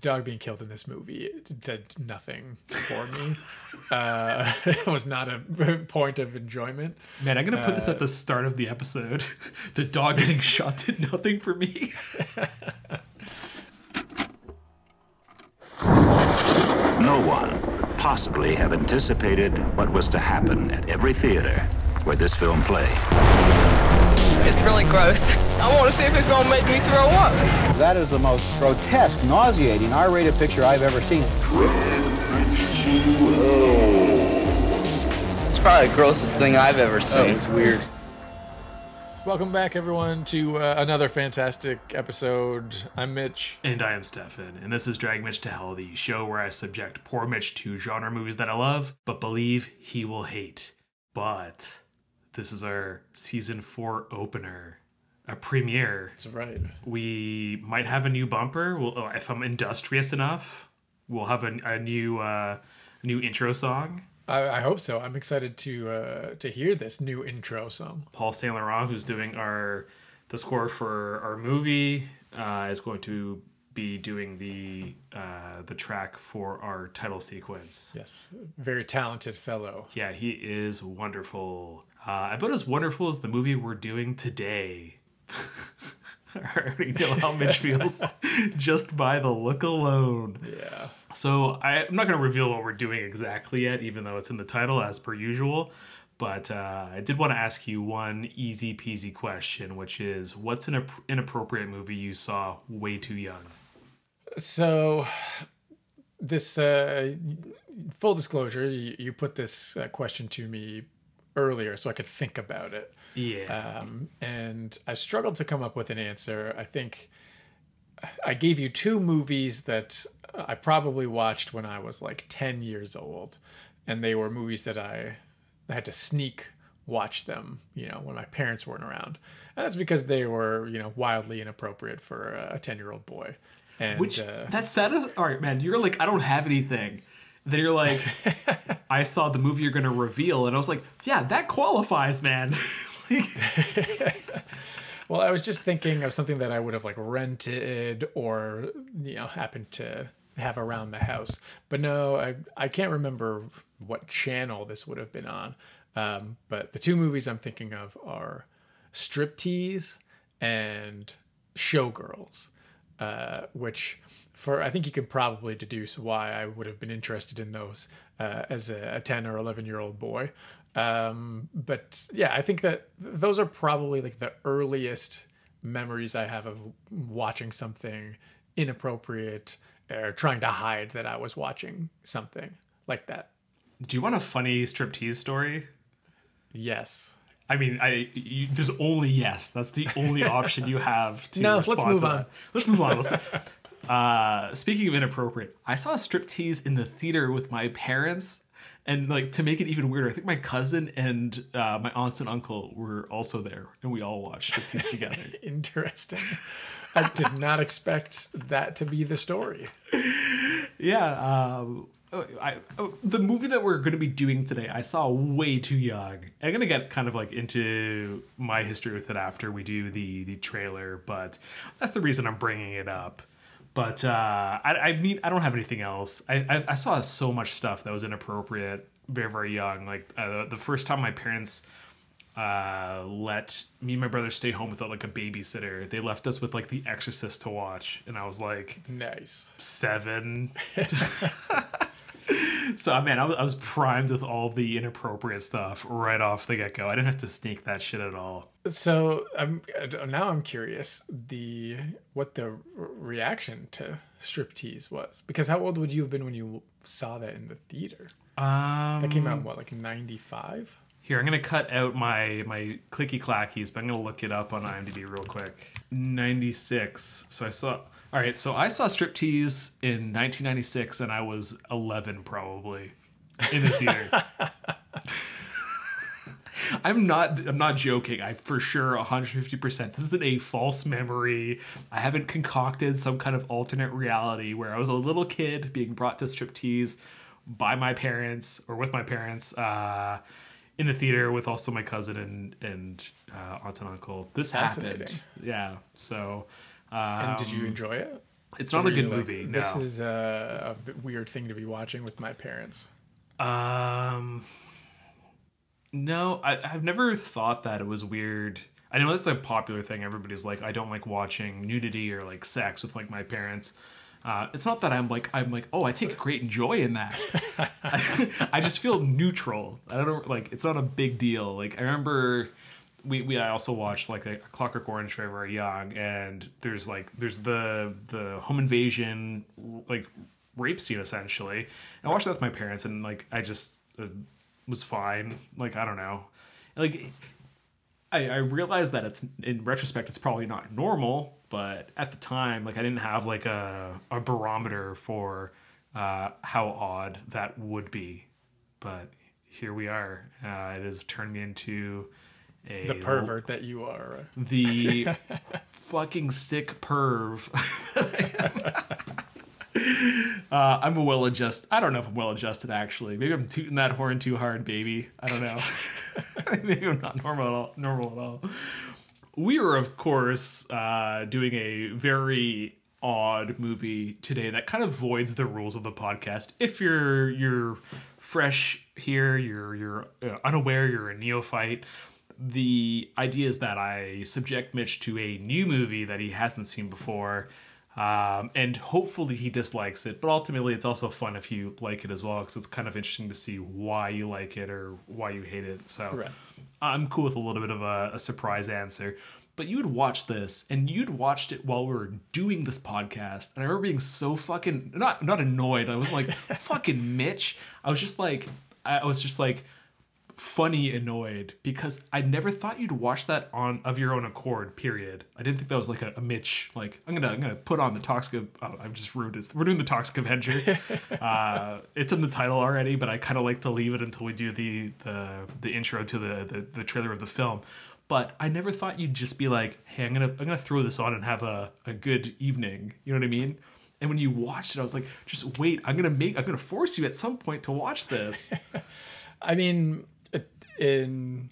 the dog being killed in this movie did nothing for me. uh, it was not a point of enjoyment. Man, I'm gonna put this at the start of the episode. the dog getting shot did nothing for me. No one could possibly have anticipated what was to happen at every theater where this film played. It's really gross. I want to see if it's going to make me throw up. That is the most grotesque, nauseating R-rated picture I've ever seen. It's probably the grossest thing I've ever seen. Oh, it's weird. Welcome back, everyone, to uh, another fantastic episode. I'm Mitch. And I am Stefan, and this is Drag Mitch to Hell, the show where I subject poor Mitch to genre movies that I love, but believe he will hate. But this is our season four opener, a premiere. That's right. We might have a new bumper. We'll, oh, if I'm industrious enough, we'll have a, a new uh, new intro song. I, I hope so. I'm excited to uh, to hear this new intro song. Paul Saint Laurent, who's doing our the score for our movie, uh, is going to be doing the uh, the track for our title sequence. Yes, very talented fellow. Yeah, he is wonderful. Uh, about as wonderful as the movie we're doing today. I already know how Mitch feels just by the look alone. Yeah. So I, I'm not going to reveal what we're doing exactly yet, even though it's in the title as per usual. But uh, I did want to ask you one easy peasy question, which is what's an ap- inappropriate movie you saw way too young? So, this uh, full disclosure, you, you put this uh, question to me earlier so I could think about it. Yeah. Um, and I struggled to come up with an answer. I think I gave you two movies that I probably watched when I was like 10 years old. And they were movies that I, I had to sneak watch them, you know, when my parents weren't around. And that's because they were, you know, wildly inappropriate for a 10 year old boy. And, Which uh, that's sad. As, all right, man. You're like, I don't have anything. Then you're like, I saw the movie you're gonna reveal, and I was like, yeah, that qualifies, man. Well, I was just thinking of something that I would have like rented or you know happened to have around the house. But no, I I can't remember what channel this would have been on. Um, but the two movies I'm thinking of are Striptease and Showgirls, uh, which for I think you can probably deduce why I would have been interested in those uh, as a, a 10 or 11 year old boy. Um, but yeah, I think that those are probably like the earliest memories I have of watching something inappropriate or trying to hide that I was watching something like that. Do you want a funny striptease story? Yes. I mean, I you, there's only yes. That's the only option you have to No, let's respond move to on. that. Let's move on. Let's, uh, speaking of inappropriate, I saw a striptease in the theater with my parents, and like to make it even weirder, I think my cousin and uh, my aunts and uncle were also there, and we all watched striptease together. Interesting. I did not expect that to be the story. Yeah, um, oh, I, oh, the movie that we're going to be doing today, I saw way too young. I'm going to get kind of like into my history with it after we do the the trailer, but that's the reason I'm bringing it up. But uh, I, I mean, I don't have anything else. I, I I saw so much stuff that was inappropriate very very young. Like uh, the first time my parents uh, let me and my brother stay home without like a babysitter. They left us with like The Exorcist to watch, and I was like Nice. seven. so man, I was, I was primed with all the inappropriate stuff right off the get go. I didn't have to sneak that shit at all. So I'm now I'm curious the what the reaction to striptease was because how old would you have been when you saw that in the theater? Um, That came out in what like '95. here I'm gonna cut out my my clicky clackies, but I'm gonna look it up on IMDb real quick. Ninety six. So I saw. All right, so I saw striptease in 1996, and I was 11 probably in the theater. I'm not I'm not joking. I for sure 150%. This isn't a false memory. I haven't concocted some kind of alternate reality where I was a little kid being brought to striptease by my parents or with my parents uh, in the theater with also my cousin and and uh, aunt and uncle. This happened. Yeah. So um, And did you enjoy it? It's not a good you're like, movie. This no. is a, a weird thing to be watching with my parents. Um, no, I, I've never thought that it was weird. I know that's a popular thing. Everybody's like, I don't like watching nudity or like sex with like my parents. Uh, it's not that I'm like I'm like oh I take great joy in that. I, I just feel neutral. I don't like it's not a big deal. Like I remember we, we I also watched like a Clockwork Orange very very young, and there's like there's the the home invasion like rape scene essentially. I watched that with my parents, and like I just uh, was fine. Like I don't know, like I, I realize that it's in retrospect it's probably not normal, but at the time, like I didn't have like a, a barometer for uh, how odd that would be. But here we are. Uh, it has turned me into a The pervert that you are. the fucking sick perv. uh, I'm a well adjusted. I don't know if I'm well adjusted actually. Maybe I'm tooting that horn too hard, baby. I don't know. Maybe I'm not normal at all. Normal at all. We were, of course, uh, doing a very odd movie today that kind of voids the rules of the podcast. If you're you're fresh here, you're you're uh, unaware, you're a neophyte. The idea is that I subject Mitch to a new movie that he hasn't seen before. Um, and hopefully he dislikes it, but ultimately it's also fun if you like it as well because it's kind of interesting to see why you like it or why you hate it. So Right. I'm cool with a little bit of a, a surprise answer. But you would watch this, and you'd watched it while we were doing this podcast, and I remember being so fucking not not annoyed. I was like, "Fucking Mitch!" I was just like, I was just like, funny annoyed because I never thought you'd watch that on of your own accord. Period. I didn't think that was like a, a Mitch. Like I'm gonna I'm gonna put on the toxic. Oh, I've just ruined it. We're doing the toxic Avenger. uh, it's in the title already, but I kind of like to leave it until we do the the the intro to the, the the trailer of the film. But I never thought you'd just be like, hey, I'm gonna I'm gonna throw this on and have a, a good evening. You know what I mean? And when you watched it, I was like, just wait. I'm gonna make. I'm gonna force you at some point to watch this. I mean, in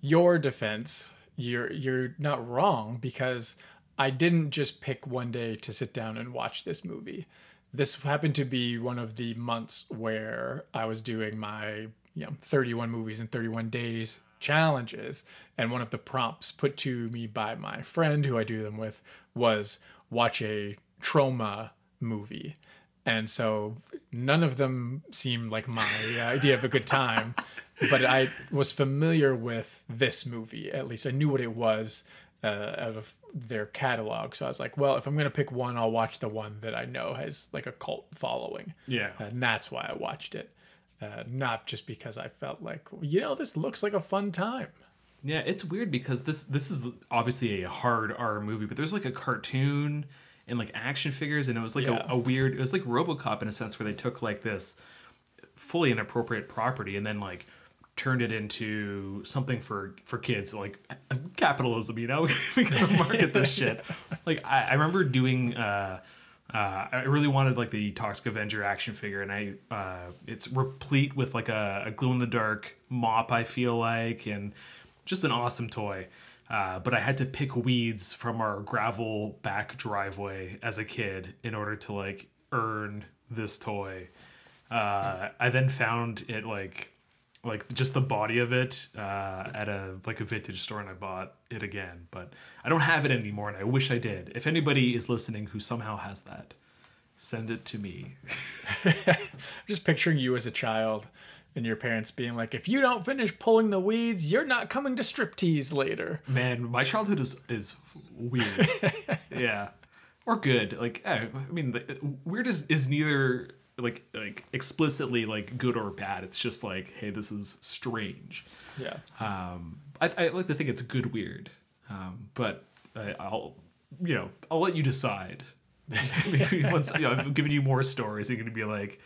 your defense, you're you're not wrong because I didn't just pick one day to sit down and watch this movie. This happened to be one of the months where I was doing my you know 31 movies in 31 days challenges and one of the prompts put to me by my friend who I do them with was watch a Troma movie. And so none of them seemed like my idea of a good time, but I was familiar with this movie. At least I knew what it was uh, out of their catalog. So I was like, well, if I'm going to pick one, I'll watch the one that I know has like a cult following. Yeah. And that's why I watched it. Uh, not just because I felt like, you know, this looks like a fun time. Yeah, it's weird because this this is obviously a hard R movie, but there's like a cartoon and like action figures, and it was like Yeah. a, a weird. It was like RoboCop in a sense, where they took like this fully inappropriate property and then like turned it into something for for kids, like capitalism. You know, we gotta market this shit. Like I, I remember doing. uh uh, I really wanted like the Toxic Avenger action figure, and I uh, it's replete with like a, a glow in the dark mop. I feel like, and just an awesome toy. Uh, but I had to pick weeds from our gravel back driveway as a kid in order to like earn this toy. Uh, I then found it like like just the body of it uh, at a like a vintage store and I bought it again. But I don't have it anymore and I wish I did. If anybody is listening who somehow has that send it to me. I'm just picturing you as a child and your parents being like, if you don't finish pulling the weeds, you're not coming to striptease later. man my childhood is is weird yeah or good like eh, I mean weird is is neither like like explicitly like good or bad it's just like hey this is strange Yeah. um, I, I like to think it's good weird, um, but I, I'll you know I'll let you decide. Maybe once you know, I'm giving you more stories, you're gonna be like,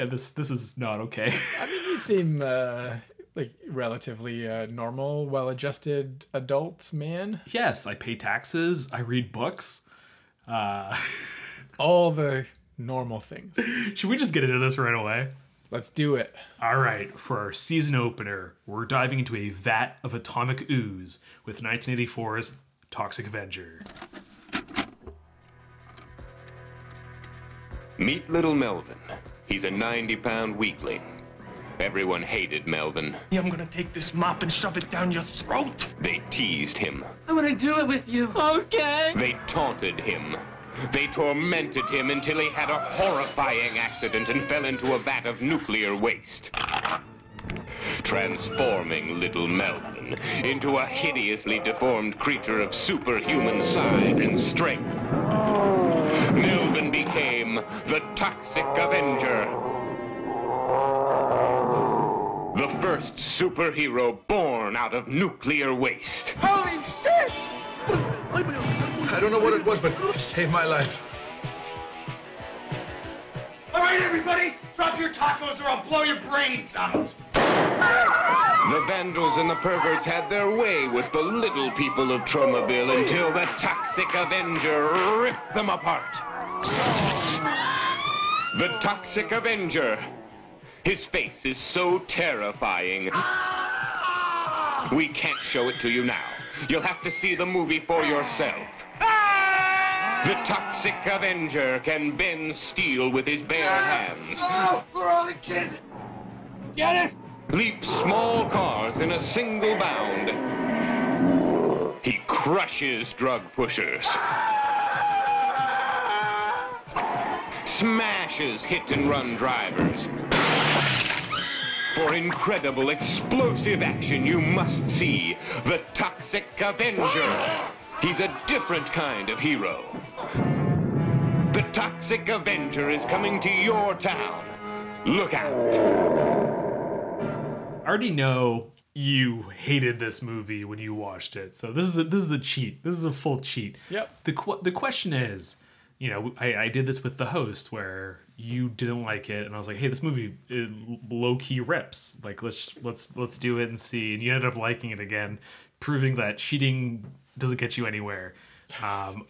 yeah, this this is not okay. I mean, you seem uh, like relatively uh, normal, well-adjusted adult man. yes, I pay taxes. I read books. Uh, All the normal things. should we just get into this right away? Let's do it. All right, for our season opener, we're diving into a vat of atomic ooze with 1984's Toxic Avenger. Meet little Melvin. He's a 90 pound weakling. Everyone hated Melvin. I'm gonna take this mop and shove it down your throat. They teased him. I want to do it with you. Okay. They taunted him. They tormented him until he had a horrifying accident and fell into a vat of nuclear waste. Transforming little Melvin into a hideously deformed creature of superhuman size and strength. Melvin became the Toxic Avenger. The first superhero born out of nuclear waste. Holy shit! I don't know what it was, but it saved my life. All right, everybody, drop your tacos or I'll blow your brains out. The vandals and the perverts had their way with the little people of Tromaville until the Toxic Avenger ripped them apart. The Toxic Avenger. His face is so terrifying. We can't show it to you now. You'll have to see the movie for yourself. The Toxic Avenger can bend steel with his bare hands. Oh, we're on a kid. Get it? Leap small cars in a single bound. He crushes drug pushers. Smashes hit and run drivers. For incredible explosive action, you must see the Toxic Avenger. He's a different kind of hero. The Toxic Avenger is coming to your town. Look out. I already know you hated this movie when you watched it, so this is a, this is a cheat. This is a full cheat. Yep. The qu- the question is, you know, I, I did this with the host where you didn't like it, and I was like, hey, this movie low key rips. Like let's let's let's do it and see. And you ended up liking it again, proving that cheating doesn't get you anywhere. Um,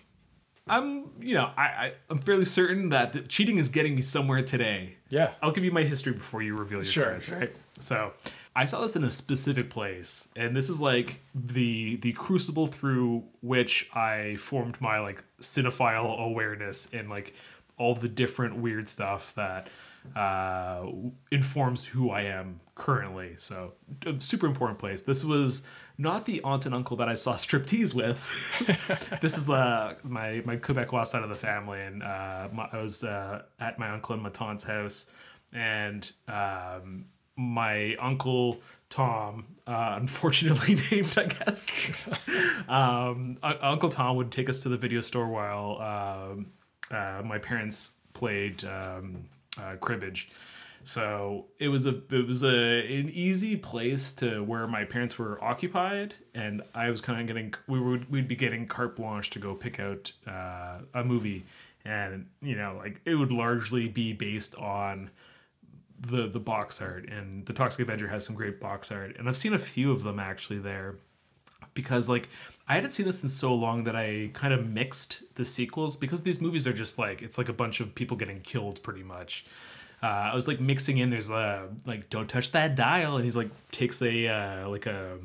I'm, you know, I, I I'm fairly certain that the cheating is getting me somewhere today. Yeah. I'll give you my history before you reveal your Sure. cards, right? So I saw this in a specific place, and this is like the the crucible through which I formed my like cinephile awareness and like all the different weird stuff that uh, informs who I am currently. So a super important place. This was not the aunt and uncle that I saw striptease with. this is uh, my my Quebecois side of the family, and uh, my, I was uh, at my uncle and my tante's house, and um, my uncle Tom, uh, unfortunately named, I guess. um, Un- Uncle Tom would take us to the video store while um, uh, my parents played um, uh, cribbage. So it was a it was a an easy place to where my parents were occupied, and I was kind of getting we would we'd be getting carte blanche to go pick out uh, a movie, and you know like it would largely be based on the the box art and the Toxic Avenger has some great box art and I've seen a few of them actually there because like I hadn't seen this in so long that I kind of mixed the sequels because these movies are just like it's like a bunch of people getting killed pretty much. Uh, I was like mixing in. There's a like don't touch that dial, and he's like takes a uh, like a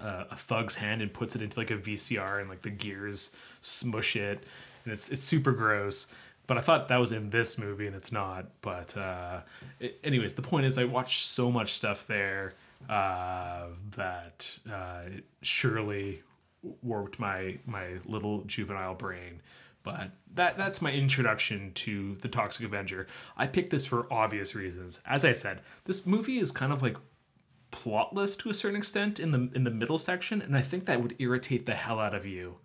a a thug's hand and puts it into like a VCR, and like the gears smush it, and it's it's super gross. But I thought that was in this movie, and it's not. But uh, it, anyways, the point is, I watched so much stuff there uh, that uh, surely warped my my little juvenile brain. But that that's my introduction to the Toxic Avenger. I picked this for obvious reasons. As I said, this movie is kind of like plotless to a certain extent in the in the middle section, and I think that would irritate the hell out of you.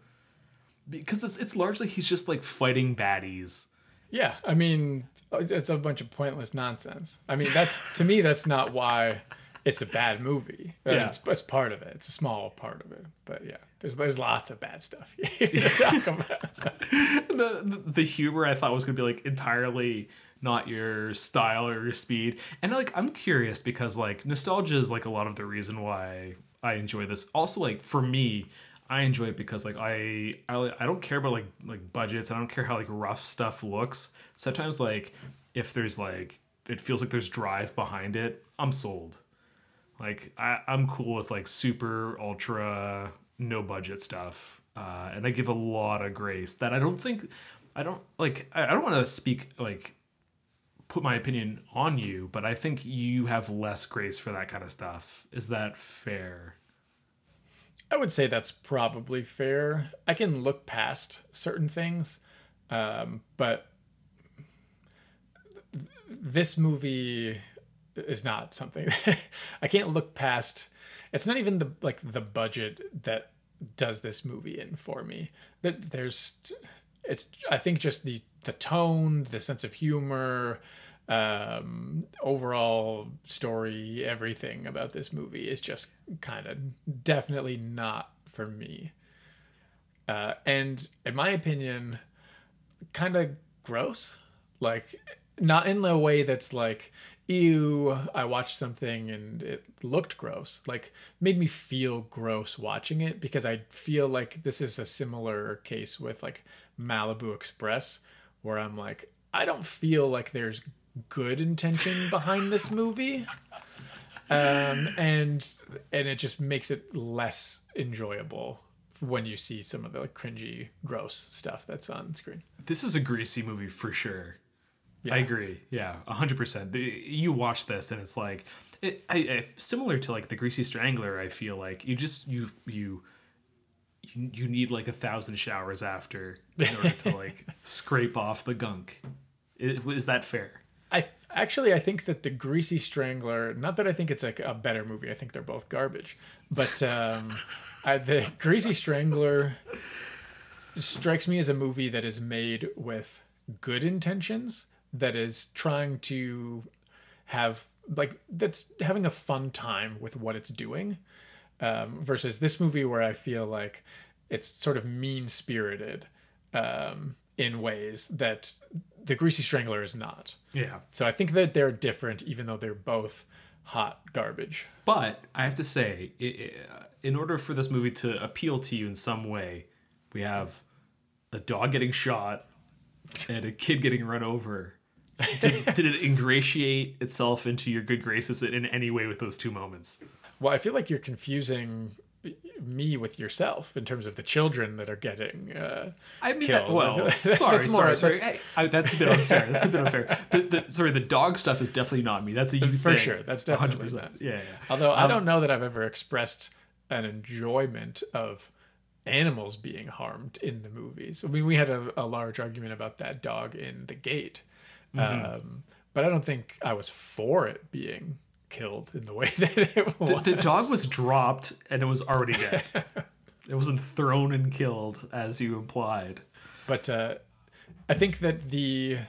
Because it's it's largely he's just like fighting baddies. Yeah, I mean, it's a bunch of pointless nonsense. I mean, that's to me, that's not why it's a bad movie. I mean, Yeah. it's, it's part of it. It's a small part of it, but yeah, there's there's lots of bad stuff here to talk about. the the- the humor I thought was gonna be like entirely not your style or your speed. And like I'm curious because like nostalgia is like a lot of the reason why I enjoy this. Also like for me, I enjoy it because like I I, I don't care about like like budgets. I don't care how like rough stuff looks. Sometimes like if there's like it feels like there's drive behind it, I'm sold. Like I, I'm cool with like super ultra no budget stuff, uh, and I give a lot of grace that I don't think I don't like. I, I don't want to speak like put my opinion on you, but I think you have less grace for that kind of stuff. Is that fair? I would say that's probably fair. I can look past certain things, um, but th- this movie is not something I can't look past. It's not even the like the budget that does this movie in for me. That there's, it's I think just the the tone, the sense of humor, um overall story everything about this movie is just kind of definitely not for me. Uh and in my opinion kind of gross. Like not in the way that's like ew i watched something and it looked gross. Like made me feel gross watching it because i feel like this is a similar case with like malibu express where i'm like i don't feel like there's good intention behind this movie um and and it just makes it less enjoyable when you see some of the cringy gross stuff that's on screen This is a greasy movie for sure. I agree. Yeah, hundred percent. You watch this and it's like, it, I, I similar to like the Greasy Strangler. I feel like you just you you you, you need like a thousand showers after in order to like scrape off the gunk. Is, is that fair? I actually I think that the Greasy Strangler, not that I think it's like a better movie. I think they're both garbage, but um, I, the Greasy Strangler strikes me as a movie that is made with good intentions, that is trying to have like that's having a fun time with what it's doing, um, versus this movie where I feel like it's sort of mean spirited um, in ways that the Greasy Strangler is not. Yeah. So I think that they're different, even though they're both hot garbage. But I have to say, i uh, in order for this movie to appeal to you in some way, we have a dog getting shot and a kid getting run over. Did, did it ingratiate itself into your good graces in any way with those two moments? Well, I feel like you're confusing me with yourself in terms of the children that are getting. Uh, I mean, killed. that, well, sorry, That's more- sorry, sorry. that's- Hey, I, that's a bit unfair. That's a bit unfair. The, the, sorry, the dog stuff is definitely not me. That's a you for thing. sure, that's definitely 100%. that. Yeah, yeah. Although I Um, don't know that I've ever expressed an enjoyment of animals being harmed in the movies. I mean, we had a, a large argument about that dog in The Gate, Mhm. um, but I don't think I was for it being killed in the way that it was. The, the dog was dropped and it was already dead. it wasn't thrown and killed as you implied. But uh, I think that the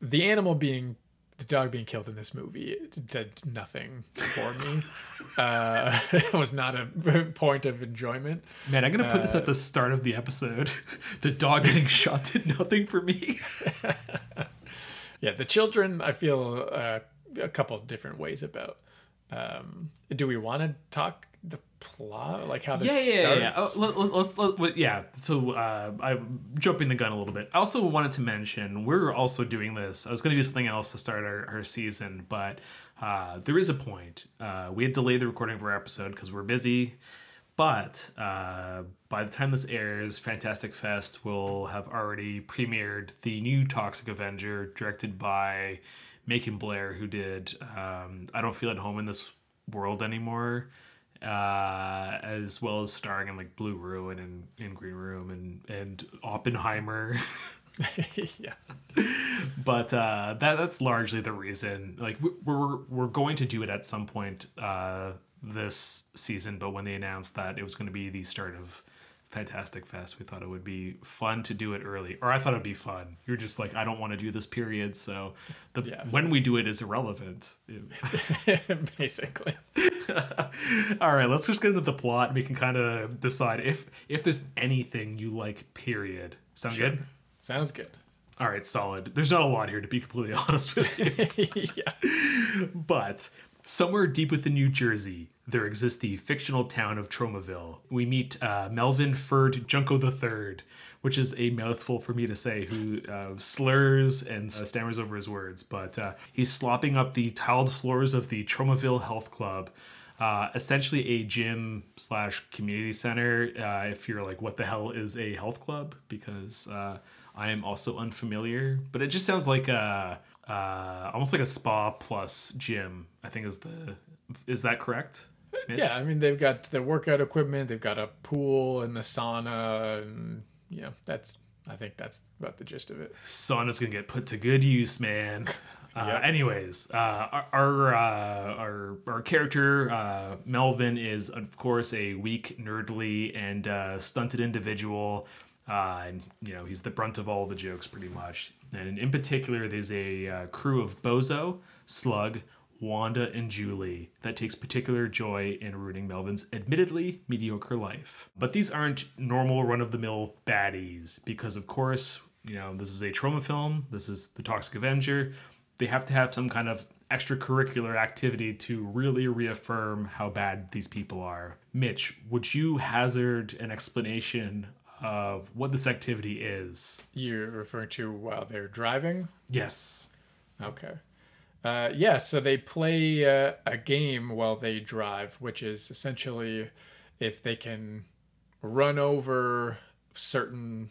the animal being the dog being killed in this movie did nothing for me. uh, it was not a point of enjoyment. Man, I'm gonna put this Uh, at the start of the episode. The dog getting shot did nothing for me. yeah, the children. I feel uh, a couple of different ways about. Um, do we want to talk the plot, like how this yeah, yeah, yeah, yeah. Oh, let, let, let- yeah. So uh, I'm jumping the gun a little bit. I also wanted to mention we're also doing this. I was going to do something else to start our, our season, but uh, there is a point. Uh, we had delayed the recording of our episode because we're busy. But uh, by the time this airs, Fantastic Fest will have already premiered the new Toxic Avenger, directed by Macon Blair, who did um, I Don't Feel at Home in This World Anymore, uh, as well as starring in like Blue Ruin and, and Green Room and, and Oppenheimer. yeah. but uh, that that's largely the reason. Like we- we're we're going to do it at some point uh, this season, but when they announced that it was going to be the start of Fantastic Fest, we thought it would be fun to do it early. Or I thought it'd be fun. You're just like I don't want to do this period, so the when we do it is irrelevant. Basically. All right, let's just get into the plot. and We can kind of decide if if there's anything you like. Period. Sound Sure. good? Sounds good. All right, solid. There's not a lot here to be completely honest with you. yeah. But somewhere deep within New Jersey, there exists the fictional town of Tromaville. We meet uh, Melvin Ferd Junko III, which is a mouthful for me to say, who uh, slurs and uh, stammers over his words. But uh, he's slopping up the tiled floors of the Tromaville Health Club. Uh, essentially a gym slash community center. Uh, if you're like, what the hell is a health club? Because I am also unfamiliar, but it just sounds like a, uh, almost like a spa plus gym. I think is the is that correct? Mitch? Yeah, I mean they've got their workout equipment, they've got a pool and the sauna, and you know that's I think that's about the gist of it. Sauna's gonna get put to good use, man. Uh, Yeah. Anyways, uh, our our, uh, our our character uh, Melvin is of course a weak, nerdly, and uh, stunted individual, uh, and you know he's the brunt of all the jokes pretty much. And in particular, there's a uh, crew of Bozo, Slug, Wanda, and Julie that takes particular joy in ruining Melvin's admittedly mediocre life. But these aren't normal run of the mill baddies because, of course, you know, this is a Troma film, this is the Toxic Avenger. They have to have some kind of extracurricular activity to really reaffirm how bad these people are. Mitch, would you hazard an explanation of what this activity is? You're referring to while they're driving? Yes. Okay. Uh, yeah, so they play uh, a game while they drive, which is essentially if they can run over certain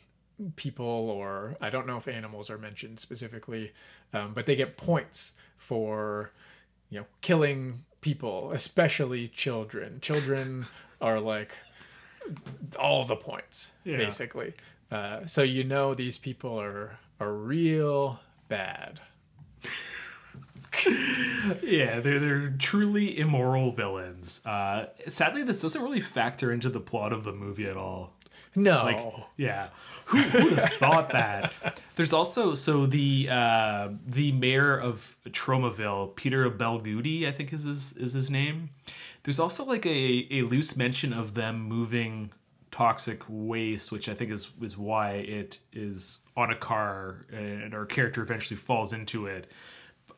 people, or I don't know if animals are mentioned specifically, um, but they get points for you know killing people, especially children. Children are like all the points Yeah. basically. Uh, so you know these people are are real bad. Yeah, they're they're truly immoral villains. Uh, sadly, this doesn't really factor into the plot of the movie at all. No. Like, yeah, who would have thought that? There's also so the uh, the mayor of Tromaville, Peter Belgoody, I think is his is his name. There's also like a, a loose mention of them moving toxic waste, which I think is is why it is on a car and our character eventually falls into it.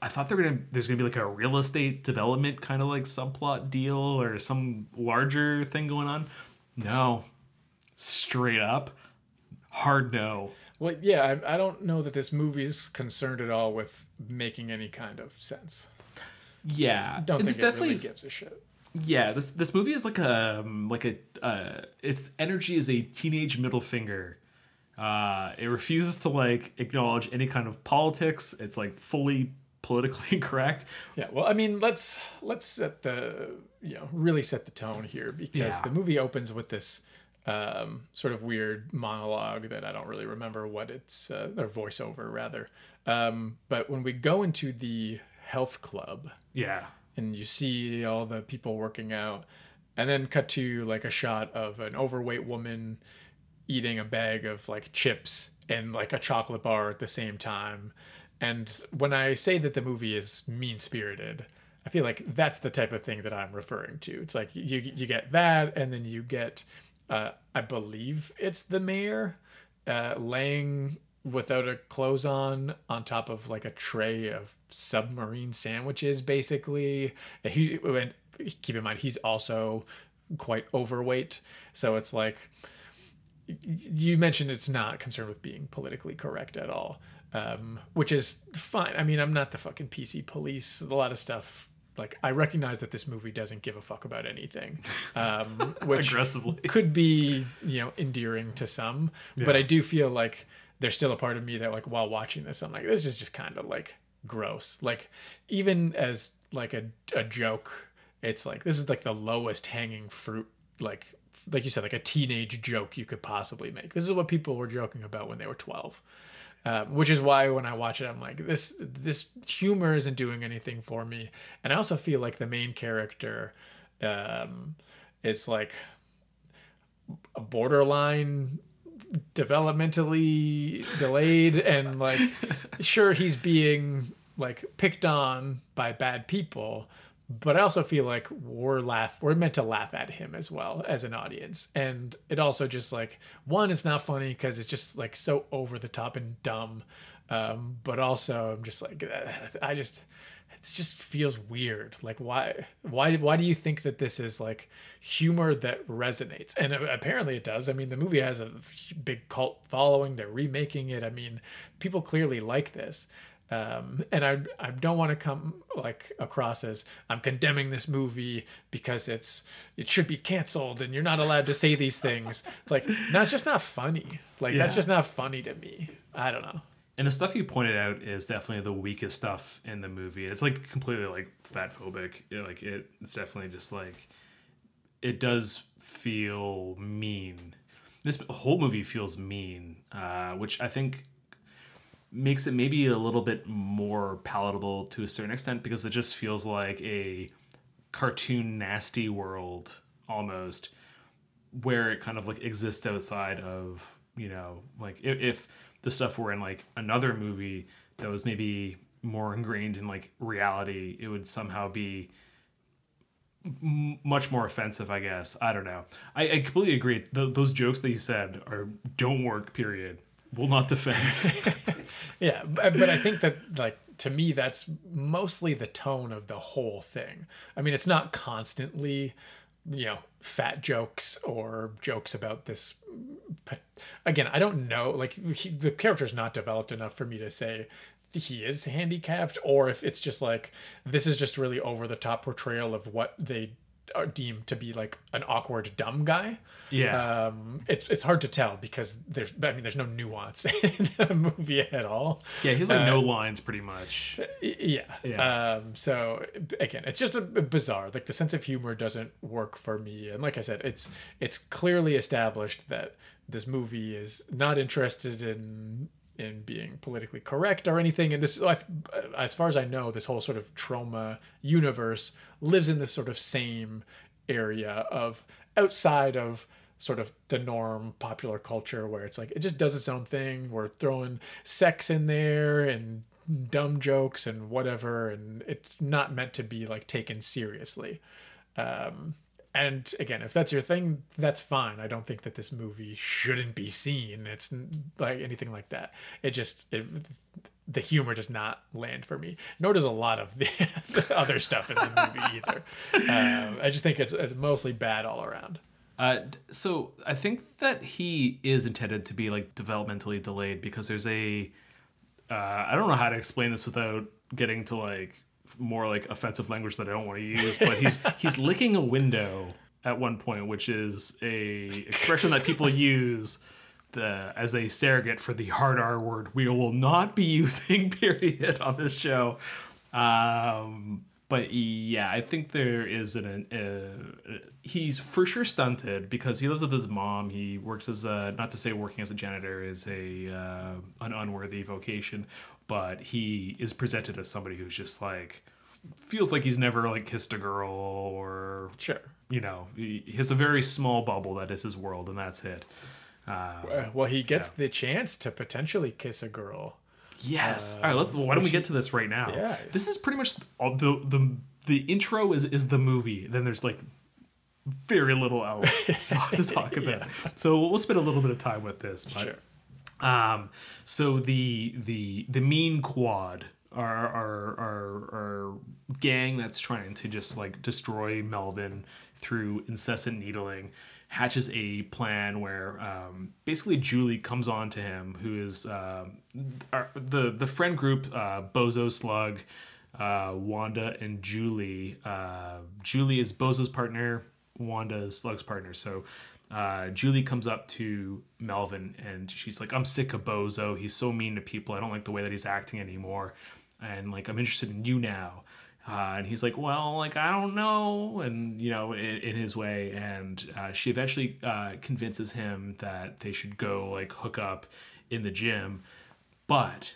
I thought they're gonna there's gonna be like a real estate development kind of like subplot deal or some larger thing going on. No, straight up, hard no. Well, yeah, I, I don't know that this movie's concerned at all with making any kind of sense. Yeah, Don't think it definitely really gives a shit. Yeah. This this movie is like a um, like a uh, its energy is a teenage middle finger. Uh, it refuses to like acknowledge any kind of politics. It's like fully politically correct. Yeah, well, I mean, let's let's set the you know really set the tone here because Yeah. the movie opens with this um, sort of weird monologue that I don't really remember what it's uh, or voiceover rather. Um, but when we go into the health club, Yeah, and you see all the people working out and then cut to like a shot of an overweight woman eating a bag of like chips and like a chocolate bar at the same time. And when i say that the movie is mean spirited i feel like that's the type of thing that i'm referring to. It's like you you get that and then you get uh, i believe it's the mayor uh, laying without a clothes on on top of like a tray of submarine sandwiches basically. He and keep in mind he's also quite overweight. So it's like you mentioned it's not concerned with being politically correct at all um, which is fine. I mean i'm not the fucking pc police. A lot of stuff like i recognize that this movie doesn't give a fuck about anything um, which aggressively. could be you know endearing to some. But i do feel like there's still a part of me that like while watching this i'm like this is just kind of like gross. Like even as like a, a joke it's like this is like the lowest hanging fruit like like you said like a teenage joke you could possibly make. This is what people were joking about when they were 12 um, which is why when I watch it, I'm like, this this humor isn't doing anything for me, and I also feel like the main character um, is like a borderline developmentally delayed and like sure he's being like picked on by bad people but I also feel like we're laugh we're meant to laugh at him as well as an audience. And it also just like one, it's not funny because it's just like so over the top and dumb. Um, but also I'm just like I just it just feels weird. Like why why why do you think that this is like humor that resonates? And apparently it does. I mean, the movie has a big cult following. They're remaking it. I mean, people clearly like this. Um, and I, I don't want to come like across as I'm condemning this movie because it's it should be canceled and you're not allowed to say these things. It's like no, it's just not funny. Like that's just not funny to me. I don't know. And the stuff you pointed out is definitely the weakest stuff in the movie. It's like completely like fat phobic. Like it, it's definitely just like it does feel mean. This whole movie feels mean, uh, which I think makes it maybe a little bit more palatable to a certain extent because it just feels like a cartoon nasty world almost where it kind of like exists outside of you know like if, if the stuff were in like another movie that was maybe more ingrained in like reality it would somehow be m- much more offensive i guess. I don't know. I, I completely agree. Th- those jokes that you said are don't work period. Will not defend. Yeah, but, but I think that like to me that's mostly the tone of the whole thing. I mean, it's not constantly, you know, fat jokes or jokes about this. But again, I don't know. Like he, the character's not developed enough for me to say he is handicapped, or if it's just like this is just really over the top portrayal of what they are deemed to be like an awkward dumb guy. yeah Um, it's it's hard to tell because there's I mean there's no nuance in the movie at all. yeah he's like no lines pretty much Yeah. Yeah. Um, so again, it's just a, a bizarre. Like the sense of humor doesn't work for me. And like I said, it's it's clearly established that this movie is not interested in in being politically correct or anything. And this, as far as I know, this whole sort of Troma universe lives in this sort of same area of outside of sort of the norm popular culture where it's like it just does its own thing. We're throwing sex in there and dumb jokes and whatever. And it's not meant to be like taken seriously. Um and again if that's your thing that's fine. I don't think that this movie shouldn't be seen. It's like anything like that. It just it, the humor does not land for me. Nor does a lot of the, the other stuff in the movie either. Um, i just think it's, it's mostly bad all around. Uh, so I think that he is intended to be like developmentally delayed because there's a uh, I don't know how to explain this without getting to like more like offensive language that I don't want to use, but he's he's licking a window at one point, which is a expression that people use the as a surrogate for the hard R word. We will not be using period on this show. Um, but yeah, I think there is an uh, he's for sure stunted because he lives with his mom. He works as a not to say working as a janitor is a uh, an unworthy vocation, but he is presented as somebody who's just like feels like he's never like kissed a girl or sure you know he has a very small bubble that is his world and that's it. Uh, well he gets the chance to potentially kiss a girl Yes. All right. Let's. Why don't we get to this right now? Yeah. This is pretty much all the the the intro is is the movie. Then there's like very little else to talk about. So we'll spend a little bit of time with this. But, Sure. Um. So the the the mean quad. Our, our our our gang that's trying to just like destroy Melvin through incessant needling hatches a plan where um, basically Julie comes on to him, who is um, our, the the friend group uh, Bozo Slug, uh, Wanda, and Julie. Uh, Julie is Bozo's partner. Wanda Slug's partner. So uh, Julie comes up to Melvin and she's like, "I'm sick of Bozo. He's so mean to people. I don't like the way that he's acting anymore, and like I'm interested in you now." Uh, and he's like, well, like I don't know, and you know, in, in his way, and uh, she eventually uh, convinces him that they should go like hook up in the gym, but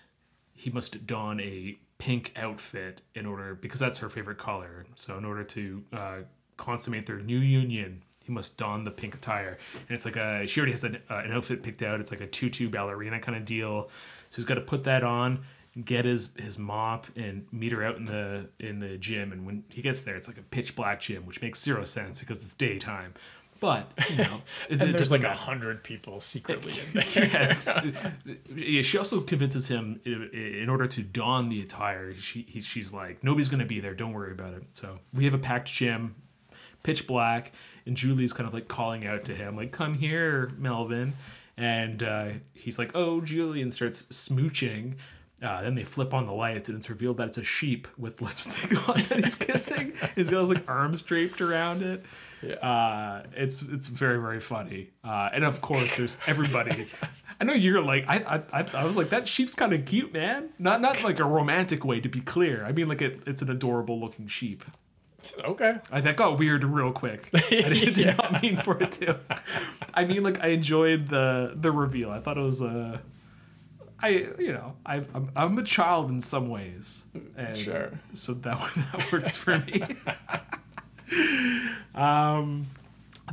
he must don a pink outfit in order because that's her favorite color. So in order to uh, consummate their new union, he must don the pink attire, and it's like a she already has an, uh, an outfit picked out. It's like a tutu ballerina kind of deal. So he's got to put that on get his his mop and meet her out in the in the gym and when he gets there it's like a pitch black gym which makes zero sense because it's daytime but you know it, and there's like a hundred people secretly in there yeah. she also convinces him in order to don the attire. She he, she's like, nobody's gonna be there. Don't worry about it. So we have a packed gym, pitch black, and Julie's kind of like calling out to him, like, "Come here, Melvin." And uh, he's like, "Oh, Julie," and starts smooching. Uh, then they flip on the lights, and it's revealed that it's a sheep with lipstick on that he's kissing. he's got his like arms draped around it. Uh, it's it's very very funny. Uh, and of course, there's everybody. I know you're like I I, I- I was like that sheep's kind of cute, man. Not not like a romantic way to be clear. I mean like it, it's an adorable looking sheep. Okay. I, that got weird real quick. I did, did not mean for it to. I mean, like I enjoyed the the reveal. I thought it was a. I you know I I'm, I'm a child in some ways. And Sure. So that that works for me. um,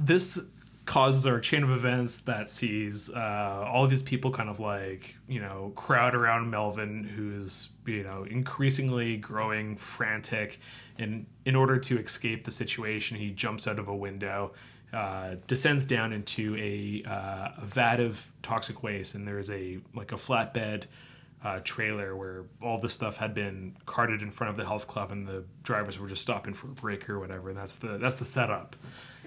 this causes our chain of events that sees uh, all these people kind of like you know crowd around Melvin, who's you know increasingly growing frantic, and in order to escape the situation, he jumps out of a window. Uh, descends down into a, uh, a vat of toxic waste, and there's a like a flatbed uh, trailer where all the stuff had been carted in front of the health club, and the drivers were just stopping for a break or whatever. And that's the that's the setup.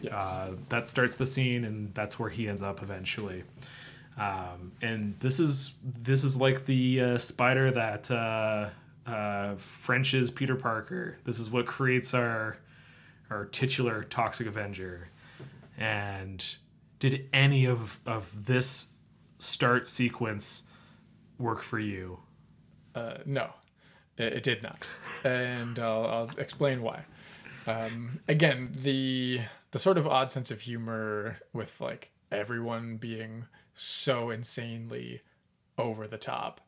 Yes. Uh, that starts the scene, and that's where he ends up eventually. Um, and this is this is like the uh, spider that uh, uh, French's Peter Parker. This is what creates our our titular toxic Avenger. And did any of of this start sequence work for you? Uh, no, it, it did not, and I'll, I'll explain why. Um, again, the the sort of odd sense of humor with like everyone being so insanely over the top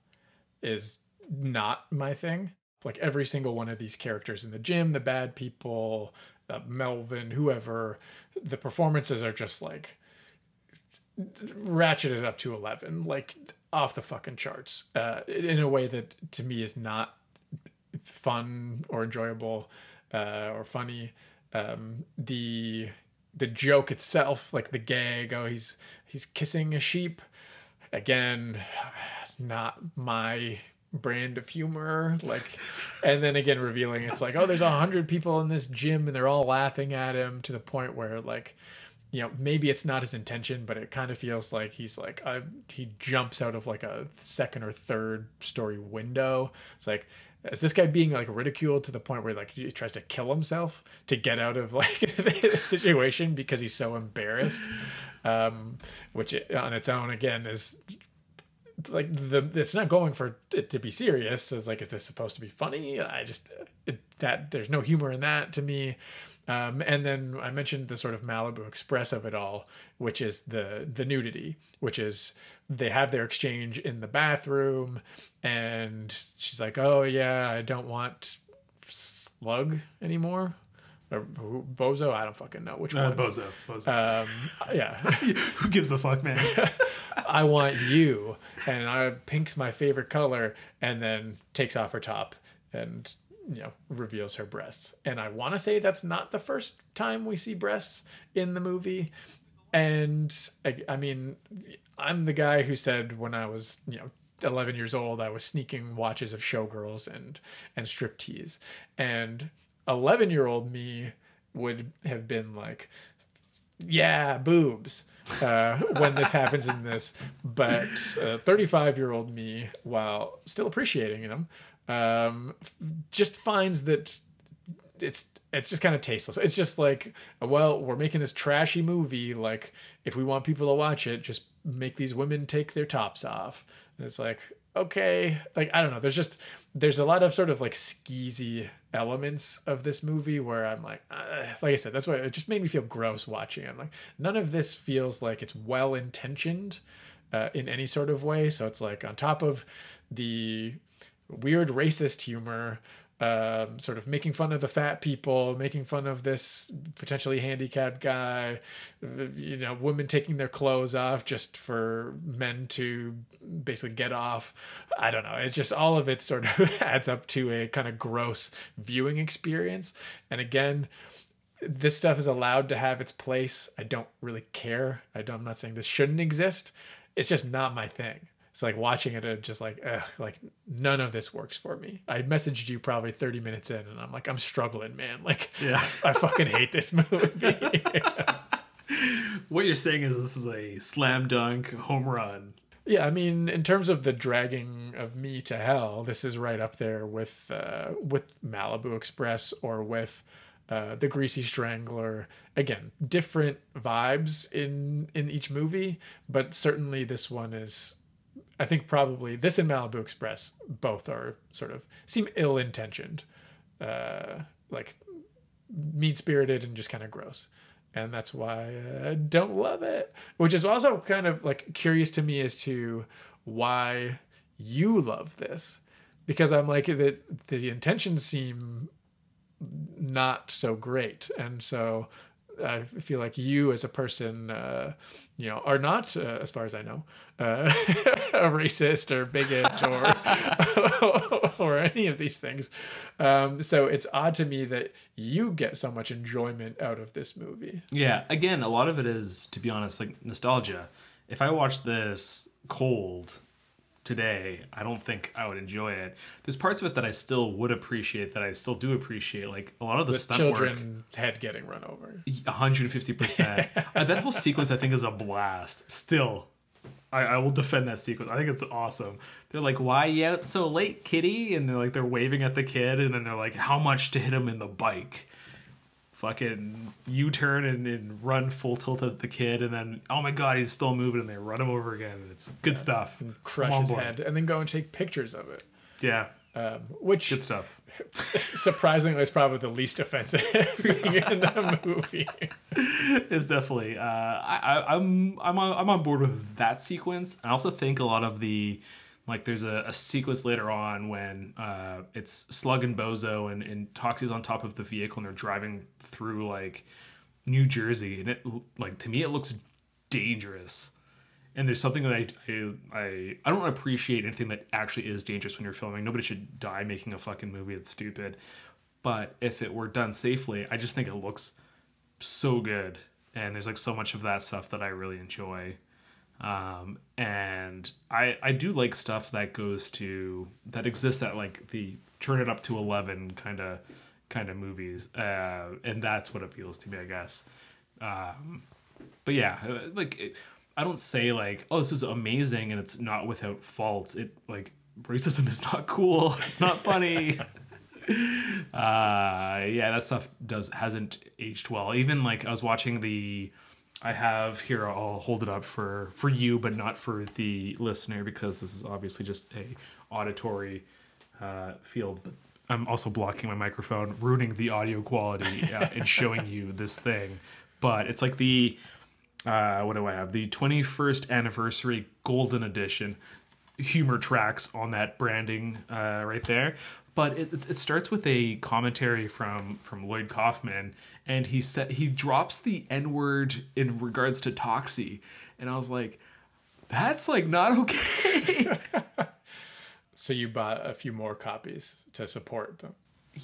is not my thing. Like every single one of these characters in the gym, the bad people, uh, Melvin, whoever, the performances are just like ratcheted up to 11 like off the fucking charts uh, in a way that to me is not fun or enjoyable uh, or funny. Um, the the joke itself like the gag oh he's he's kissing a sheep. Again not my brand of humor like and then again revealing it's like oh there's a hundred people in this gym and they're all laughing at him to the point where like you know maybe it's not his intention but it kind of feels like he's like he jumps out of like a second or third story window. It's like is this guy being like ridiculed to the point where like he tries to kill himself to get out of like the situation because he's so embarrassed? Um which on its own again is like the it's not going for it to be serious. It's like is this supposed to be funny? I just it, that there's no humor in that to me. Um, and then I mentioned the sort of Malibu Express of it all, which is the the nudity, which is they have their exchange in the bathroom, and she's like, "Oh yeah, I don't want Slug anymore." Or who- Bozo, I don't fucking know which Uh, one. Bozo. Bozo. Um, yeah, Who gives a fuck, man? I want you, and I pink's my favorite color, and then takes off her top and you know reveals her breasts. And I want to say that's not the first time we see breasts in the movie. And I, I mean, I'm the guy who said when I was you know 11 years old, I was sneaking watches of showgirls and and striptease, and 11 year old me would have been like yeah, boobs uh, when this happens in this. But 35 year old me, while still appreciating them, um, f- just finds that it's it's just kind of tasteless. It's just like, well, we're making this trashy movie. Like, if we want people to watch it, just make these women take their tops off. And it's like, okay, like I don't know. There's just there's a lot of sort of like skeezy elements of this movie where I'm like, uh, like I said, that's why it just made me feel gross watching. I'm like, none of this feels like it's well intentioned uh, in any sort of way. So it's like on top of the weird racist humor um, sort of making fun of the fat people, making fun of this potentially handicapped guy, you know, women taking their clothes off just for men to basically get off. I don't know. It's just all of it sort of adds up to a kind of gross viewing experience. And again, this stuff is allowed to have its place. I don't really care. I I'm not saying this shouldn't exist. It's just not my thing. It's like watching it, and just like, ugh, like none of this works for me. I messaged you probably 30 minutes in, and I'm like, I'm struggling, man. Like, Yeah. I fucking hate this movie. what you're saying is this is a slam dunk home run. Yeah, I mean, in terms of the dragging of me to hell, this is right up there with uh, with Malibu Express or with uh, the Greasy Strangler. Again, different vibes in in each movie, but certainly this one is. I think probably this and Malibu Express both are sort of seem ill intentioned, uh, like mean spirited and just kind of gross. And that's why I don't love it. Which is also kind of like curious to me as to why you love this, because I'm like the the intentions seem not so great, and so I feel like you as a person, uh, you know, are not, uh, as far as I know, uh, a racist or bigot or or any of these things. Um, so it's odd to me that you get so much enjoyment out of this movie. Yeah, again, a lot of it is, to be honest, like nostalgia. If I watch this cold today, I don't think I would enjoy it. There's parts of it that I still would appreciate, that I still do appreciate. Like a lot of the With stunt work. children's head getting run over. 150%. Uh, that whole sequence, I think, is a blast. Still, I, I will defend that sequence. I think it's awesome. They're like, "Why you out so late, kitty?" And they're like, they're waving at the kid, and then they're like, "How much to hit him in the bike?" Fucking U-turn and, and run full tilt at the kid, and then oh my god, he's still moving, and they run him over again. And it's good stuff. Crush I'm on his board. head and then go and take pictures of it. Yeah, Um, which good stuff. surprisingly is probably the least offensive thing in the movie. It's definitely. Uh, I, I, I'm I'm on, I'm on board with that sequence. I also think a lot of the like there's a, a sequence later on when uh, it's Slug and Bozo and, and Toxie's on top of the vehicle and they're driving through like New Jersey and it like to me it looks dangerous. And there's something that I, I I I don't appreciate anything that actually is dangerous when you're filming. Nobody should die making a fucking movie that's stupid. But if it were done safely, I just think it looks so good and there's like so much of that stuff that i really enjoy um, and i i do like stuff that goes to that exists at like the turn it up to 11 kind of kind of movies uh, and that's what appeals to me i guess. Um, but yeah uh, like it, i don't say like oh this is amazing and it's not without faults. It like racism is not cool. It's not funny. Uh yeah that stuff does hasn't aged well. Even like i was watching the i have here i'll hold it up for for you but not for the listener because this is obviously just a auditory uh field but i'm also blocking my microphone ruining the audio quality uh, and showing you this thing but it's like the uh what do i have the 21st anniversary golden edition humor tracks on that branding uh, right there. But it, it starts with a commentary from from Lloyd Kaufman, and he said he drops the N word in regards to Toxie, and I was like, that's like not okay. So you bought a few more copies to support them.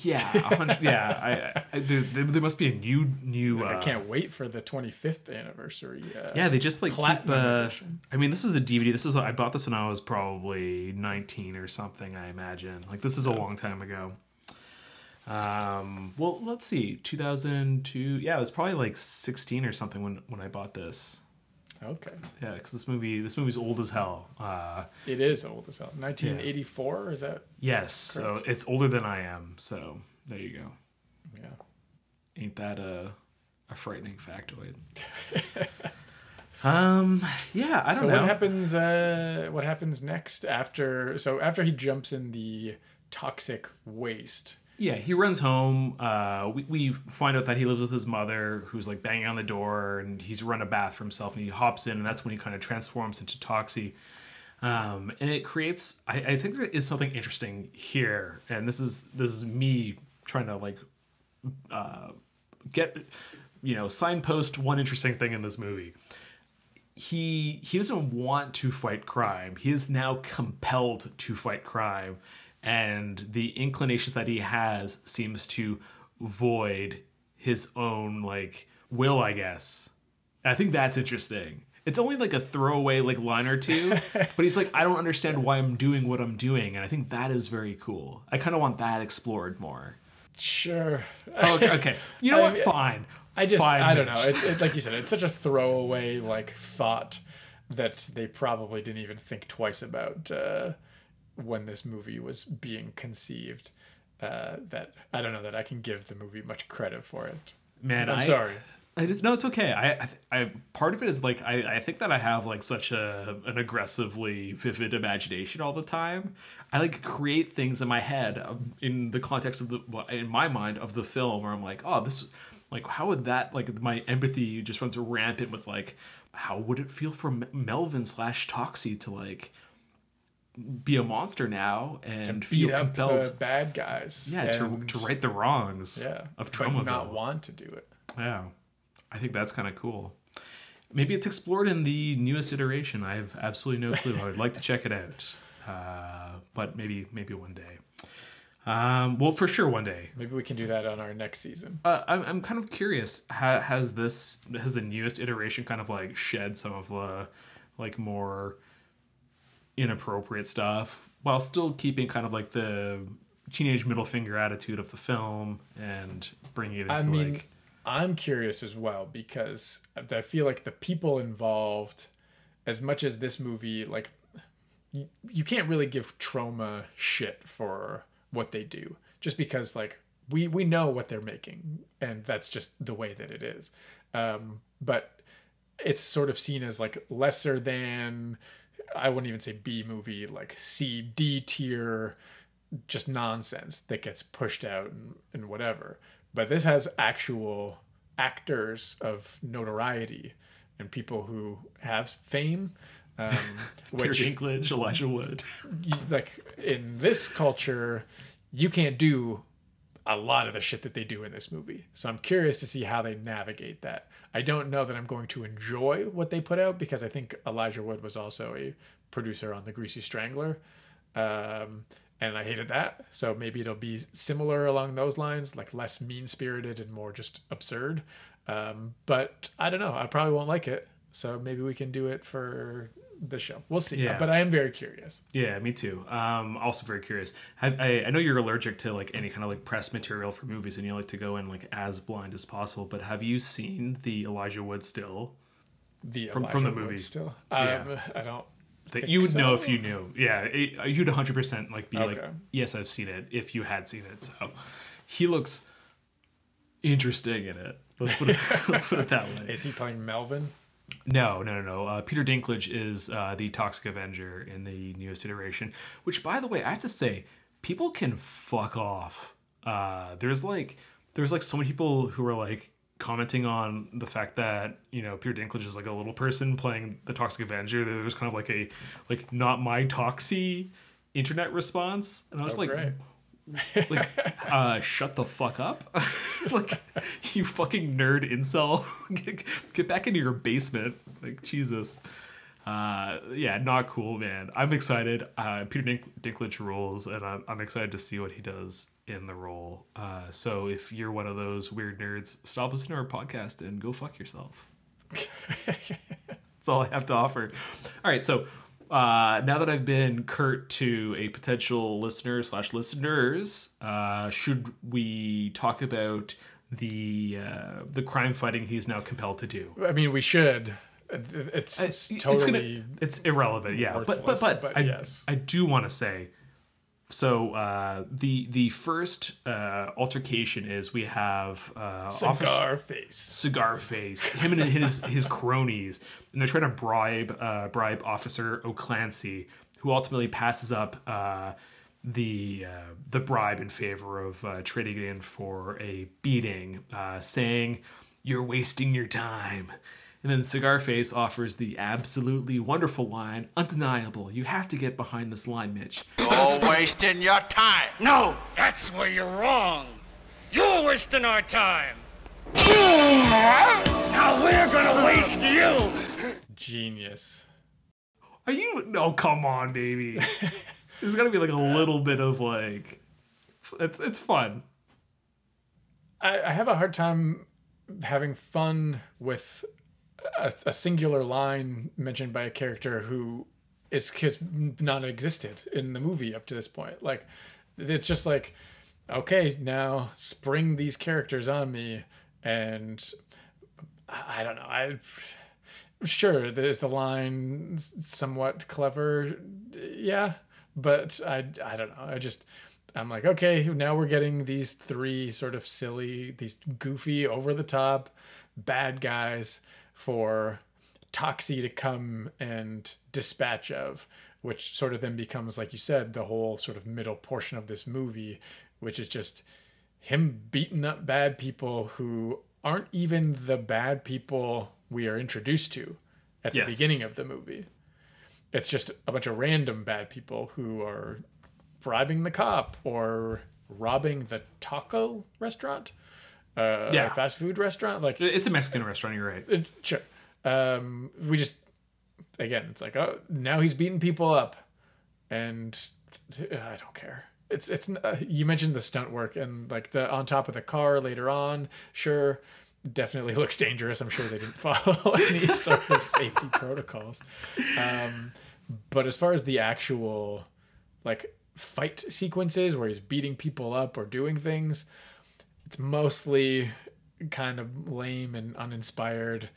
Yeah, yeah. I, I there, there must be a new new. I uh, can't wait for the 25th anniversary. Uh, Yeah, they just like keep. Uh. I mean, this is a DVD. This is I bought this when I was probably nineteen or something. I imagine. Like this is a long time ago. Um. Well, let's see. Two thousand two. Yeah, it was probably like sixteen or something when when I bought this. Okay. Yeah, because this movie this movie's old as hell. Uh. It is old as hell. 1984, is that? Yes. So it's older than I am. So there you go. Yeah. Ain't that a a frightening factoid? um. Yeah. I don't So know. what happens? Uh, what happens next after? So after he jumps in the toxic waste. Yeah, he runs home. Uh, we, we find out that he lives with his mother, who's like banging on the door, and he's run a bath for himself, and he hops in, and that's when he kind of transforms into Toxie. Um, and it creates. I, I think there is something interesting here, and this is this is me trying to like uh, get you know signpost one interesting thing in this movie he he doesn't want to fight crime. He is now compelled to fight crime, and the inclinations that he has seems to void his own like will, I guess. And I think that's interesting. It's only like a throwaway like line or two, but he's like, I don't understand why I'm doing what I'm doing, and I think that is very cool. I kind of want that explored more. Sure. Oh, okay, okay. You know I- what? Fine. I just Fine, I don't Mitch. know. It's it, like you said. It's such a throwaway like thought that they probably didn't even think twice about uh, when this movie was being conceived. Uh, that I don't know that I can give the movie much credit for it. Man, I'm I, sorry. I just no, it's okay. I, I, I part of it is like I, I think that I have like such a an aggressively vivid imagination all the time. I like create things in my head um, in the context of the in my mind of the film where I'm like, oh, this like how would that like my empathy just runs rampant with like how would it feel for Melvin slash Toxie to like be a monster now and feel Beat up compelled the bad guys. yeah to, to right the wrongs yeah, of but not want to do it. Yeah, I think that's kind of cool. Maybe it's explored in the newest iteration. I have absolutely no clue. I would like to check it out, uh, but maybe maybe one day. Um, well, for sure, one day. Maybe we can do that on our next season. Uh, I'm, I'm kind of curious. Ha, has this has the newest iteration kind of like shed some of the like more inappropriate stuff while still keeping kind of like the teenage middle finger attitude of the film and bringing it into I mean, like I'm curious as well because I feel like the people involved, as much as this movie, like, you, you can't really give Troma shit for what they do, just because like we we know what they're making, and that's just the way that it is. Um, but it's sort of seen as like lesser than I wouldn't even say B movie, like C D tier, just nonsense that gets pushed out and, and whatever. But this has actual actors of notoriety and people who have fame. Um, Peter which Dinklage, Elijah Wood. like in this culture, you can't do a lot of the shit that they do in this movie. So I'm curious to see how they navigate that. I don't know that I'm going to enjoy what they put out because I think Elijah Wood was also a producer on The Greasy Strangler. Um, and I hated that. So maybe it'll be similar along those lines, like less mean spirited and more just absurd. Um, but I don't know. I probably won't like it. So maybe we can do it for the show. We'll see. Yeah. But I am very curious. Yeah, me too. Um, also very curious. Have, I, I know you're allergic to like any kind of like press material for movies, and you like to go in like as blind as possible. But have you seen the Elijah Wood still? the From- from the Elijah Wood movie. still. Yeah. Um, I don't. That think you would know if you knew. Yeah, it, you'd 100 percent like be like, yes, I've seen it. If you had seen it, so he looks interesting in it. Let's put it, let's put it that way. Is he playing Melvin? No, no, no, no. Uh, Peter Dinklage is uh, the Toxic Avenger in the newest iteration. Which, by the way, I have to say, people can fuck off. Uh, there's like, there's like so many people who are like commenting on the fact that you know Peter Dinklage is like a little person playing the Toxic Avenger. There's kind of like a like not my Toxie internet response, and I was Oh, like, great. Like uh shut the fuck up? Like you fucking nerd incel. Get, get back into your basement. Like jesus. Uh yeah not cool man. I'm excited. Uh peter Dink- dinklage rules and I'm, I'm excited to see what he does in the role. Uh so if you're one of those weird nerds stop listening to our podcast and go fuck yourself. That's all i have to offer. All right so uh, now that I've been curt to a potential listener slash listeners, uh, should we talk about the uh, the crime fighting he's now compelled to do? I mean, we should. It's, It's, totally. it's gonna it's irrelevant, yeah. But but but, but I, yes. I do want to say. So uh, the the first uh, altercation is we have uh, Officer- cigar face. cigar face, him and his his cronies, and they're trying to bribe uh, bribe Officer O'Clancy, who ultimately passes up uh, the uh, the bribe in favor of uh, trading it in for a beating, uh, saying, "You're wasting your time." And then Cigar Face offers the absolutely wonderful line, undeniable. You have to get behind this line, Mitch. You're wasting your time. No, that's where you're wrong. You're wasting our time. Now we're gonna waste you. Genius. Are you? No, come on, baby. There's got to be like a little bit of like, it's it's fun. I, I have a hard time having fun with a, a singular line mentioned by a character who is has non-existed in the movie up to this point. Like, it's just like, okay, now spring these characters on me, and I don't know. I sure, there's the line somewhat clever, yeah, but I I don't know. I just I'm like, okay, now we're getting these three sort of silly, these goofy, over the top bad guys for Toxie to come and dispatch of, which sort of then becomes, like you said, the whole sort of middle portion of this movie, which is just him beating up bad people who aren't even the bad people we are introduced to at the Yes. beginning of the movie. It's just a bunch of random bad people who are bribing the cop or robbing the taco restaurant, uh, Yeah. fast food restaurant. Like, It's a Mexican restaurant. You're right. uh, sure. Um, we just again, it's like oh, now he's beating people up, and uh, I don't care. It's it's uh, you mentioned the stunt work and like the on top of the car later on. Sure, definitely looks dangerous. I'm sure they didn't follow any sort of safety protocols. Um, but as far as the actual like fight sequences where he's beating people up or doing things, it's mostly kind of lame and uninspired.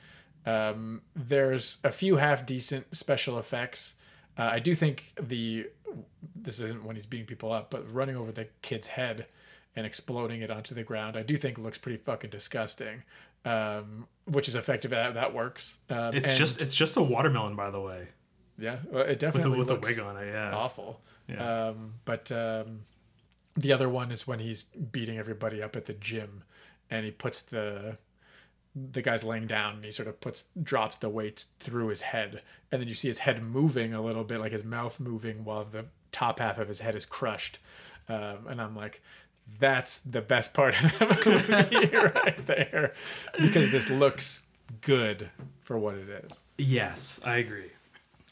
Um, there's a few half decent special effects. Uh, I do think the this isn't when he's beating people up, but running over the kid's head and exploding it onto the ground, I do think looks pretty fucking disgusting. Um, which is effective. That that works. Um, It's just it's just a watermelon, by the way, yeah, well, it with a, definitely with a wig on it. Yeah. awful. Yeah. Um, but um, the other one is when he's beating everybody up at the gym, and he puts the the guy's laying down, and he sort of puts drops the weights through his head, and then you see his head moving a little bit, like his mouth moving, while the top half of his head is crushed. Um, and I'm like, that's the best part of the movie right there, because this looks good for what it is. Yes, I agree.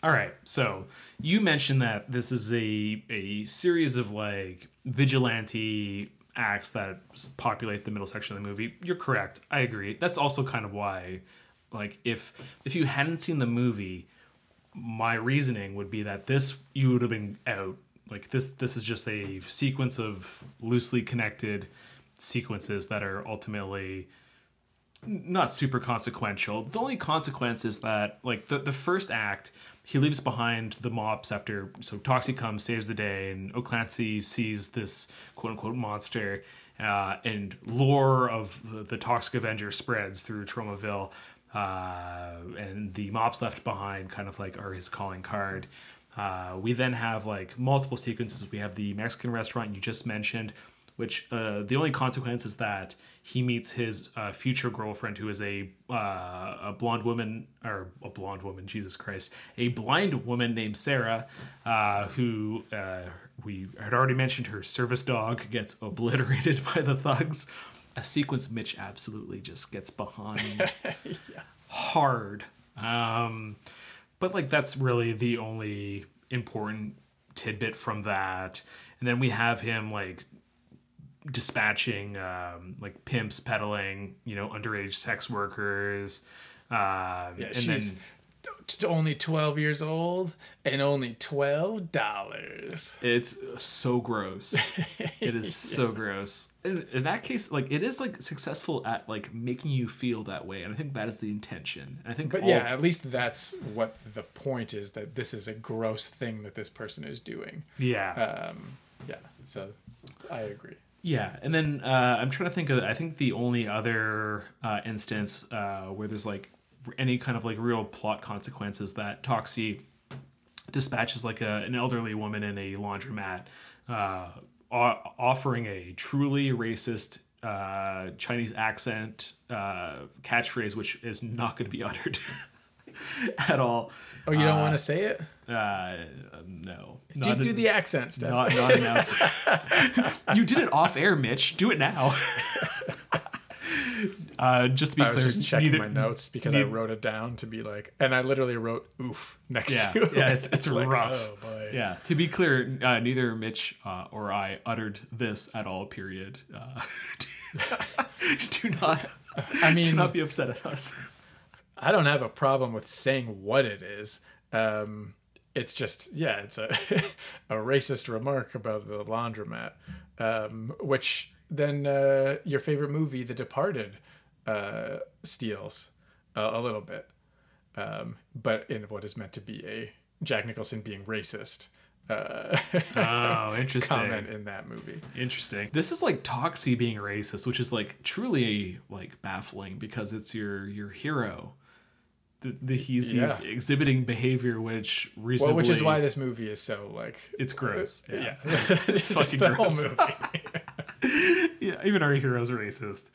All right, so you mentioned that this is a a series of like vigilante acts that populate the middle section of the movie. You're correct. I agree. That's also kind of why, like, if if you hadn't seen the movie, my reasoning would be that this you would have been out. Like this this is just a sequence of loosely connected sequences that are ultimately not super consequential. The only consequence is that like the, the first act, he leaves behind the mops after so Toxie comes, saves the day, and O'Clancy sees this quote unquote monster, uh, and lore of the, the Toxic Avenger spreads through Tromaville, uh, and the mops left behind kind of like are his calling card. Uh, we then have like multiple sequences. We have the Mexican restaurant you just mentioned which uh, the only consequence is that he meets his uh, future girlfriend, who is a uh, a blonde woman or a blonde woman, Jesus Christ, a blind woman named Sarah, uh, who uh, we had already mentioned. Her service dog gets obliterated by the thugs. A sequence Mitch absolutely just gets behind hard. Um, but like that's really the only important tidbit from that. And then we have him like dispatching um, like pimps peddling, you know, underage sex workers. Um, Yeah, and she's t- only 12 years old and only $12. It's so gross. It is so gross. In, in that case, like it is like successful at like making you feel that way, and I think that is the intention. And I think, But yeah, of- at least that's what the point is that this is a gross thing that this person is doing. yeah, Um, yeah, so I agree. Yeah. And then uh, I'm trying to think of. I think the only other uh, instance uh, where there's like any kind of like real plot consequences that Toxie dispatches like a, an elderly woman in a laundromat, uh, o- offering a truly racist uh, Chinese accent uh, catchphrase, which is not going to be uttered at all. Oh, you don't want to say it? Uh, no, Do, Not do an- the accent stuff. not not announced. you did it off air, Mitch. Do it now. uh, just to be I was clear, just checking neither- my notes because I wrote it down to be like, and I literally wrote "oof" next Yeah, to it. yeah, it's it's Like, rough. Oh boy. Yeah, to be clear, uh, neither Mitch uh, or I uttered this at all. Period. Uh, do not, I mean, do not be upset at us. I don't have a problem with saying what it is. Um, it's just, yeah, it's a a racist remark about the laundromat, um, which then uh, your favorite movie, The Departed, uh, steals a, a little bit. um, but in what is meant to be a Jack Nicholson being racist. Uh, Oh, interesting. comment in that movie. Interesting. This is like Toxie being racist, which is like truly like baffling because it's your your hero. The, the he's, he's exhibiting behavior which reasonably Well, which is why this movie is so like it's gross. yeah, Yeah. it's fucking the whole gross. movie. yeah, even our heroes are racist.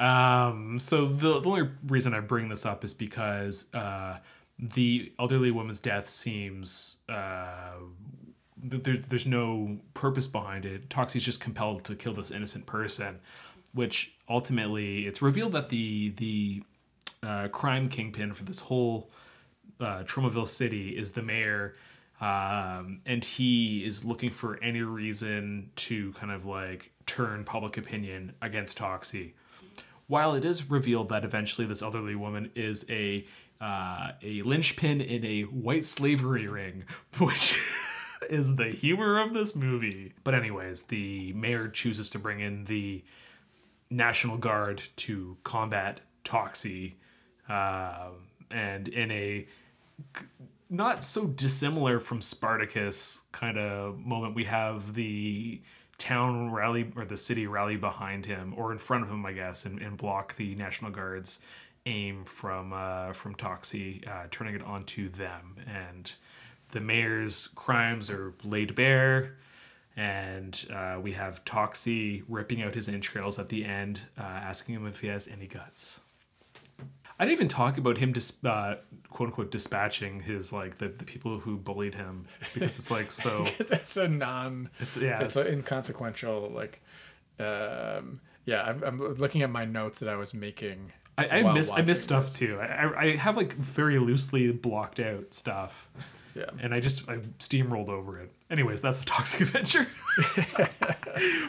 Um, so the, the only reason I bring this up is because uh, the elderly woman's death seems uh, th- there, there's no purpose behind it. Toxie's just compelled to kill this innocent person, which ultimately it's revealed that the the uh, crime kingpin for this whole uh, Tromaville city is the mayor, um, and he is looking for any reason to kind of like turn public opinion against Toxie. While it is revealed that eventually this elderly woman is a uh, a linchpin in a white slavery ring, which is the humor of this movie. But anyways, the mayor chooses to bring in the National Guard to combat Toxie, um, and in a not so dissimilar from Spartacus kind of moment, we have the town rally or the city rally behind him or in front of him, I guess, and, and block the National Guard's aim from uh, from Toxie, uh, turning it onto them. And the mayor's crimes are laid bare. And uh, we have Toxie ripping out his entrails at the end, uh, asking him if he has any guts. I didn't even talk about him dis- uh, quote unquote dispatching his like the, the people who bullied him because it's like so it's a non. It's- yeah, It's, it's- inconsequential like. Um, yeah, I'm, I'm looking at my notes that I was making. I, I miss I miss stuff too. I, I I have like very loosely blocked out stuff. Yeah. And I just I steamrolled over it. Anyways, that's the Toxic adventure.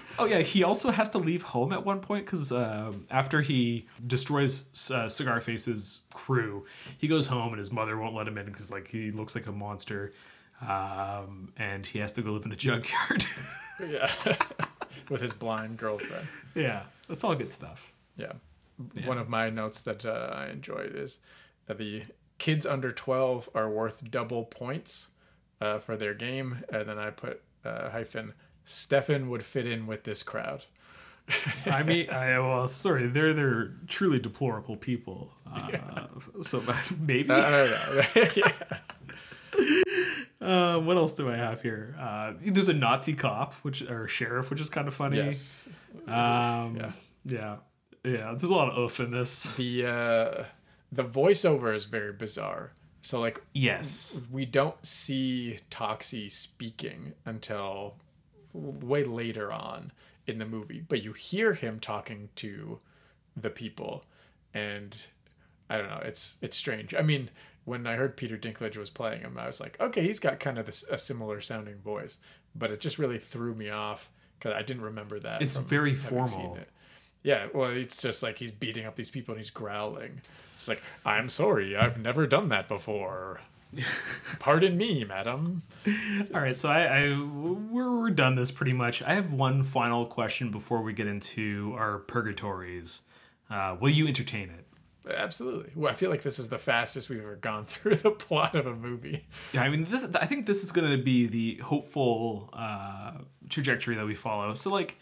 oh yeah, he also has to leave home at one point because um, after he destroys uh, Cigar Face's crew, he goes home and his mother won't let him in because like he looks like a monster, um, and he has to go live in a junkyard. Yeah, with his blind girlfriend. yeah, that's all good stuff. Yeah. One of my notes that uh, I enjoyed is that the kids under 12 are worth double points uh, for their game. And then I put uh, hyphen, Stefan would fit in with this crowd. I mean, I, well, sorry, they're they're truly deplorable people. Uh, So maybe. I don't know. yeah. Uh, what else do I have here? Uh, there's a Nazi cop, which or sheriff, which is kind of funny. Yes. Um, Yeah. yeah, yeah. There's a lot of oof in this. The, uh, the voiceover is very bizarre. So, like, Yes. we don't see Toxie speaking until way later on in the movie, but you hear him talking to the people, and I don't know, it's it's strange. I mean, when I heard Peter Dinklage was playing him, I was like, okay, he's got kind of this, a similar sounding voice, but it just really threw me off because I didn't remember that. It's very formal. it. Yeah, well, it's just like he's beating up these people and he's growling. It's like, I'm sorry, I've never done that before. Pardon me, madam. All right, so I, I we're, we're done this pretty much. I have one final question before we get into our purgatories. Uh, will you entertain it? Absolutely. Well, I feel like this is the fastest we've ever gone through the plot of a movie. Yeah, I mean, this. I think this is going to be the hopeful uh, trajectory that we follow. So, like,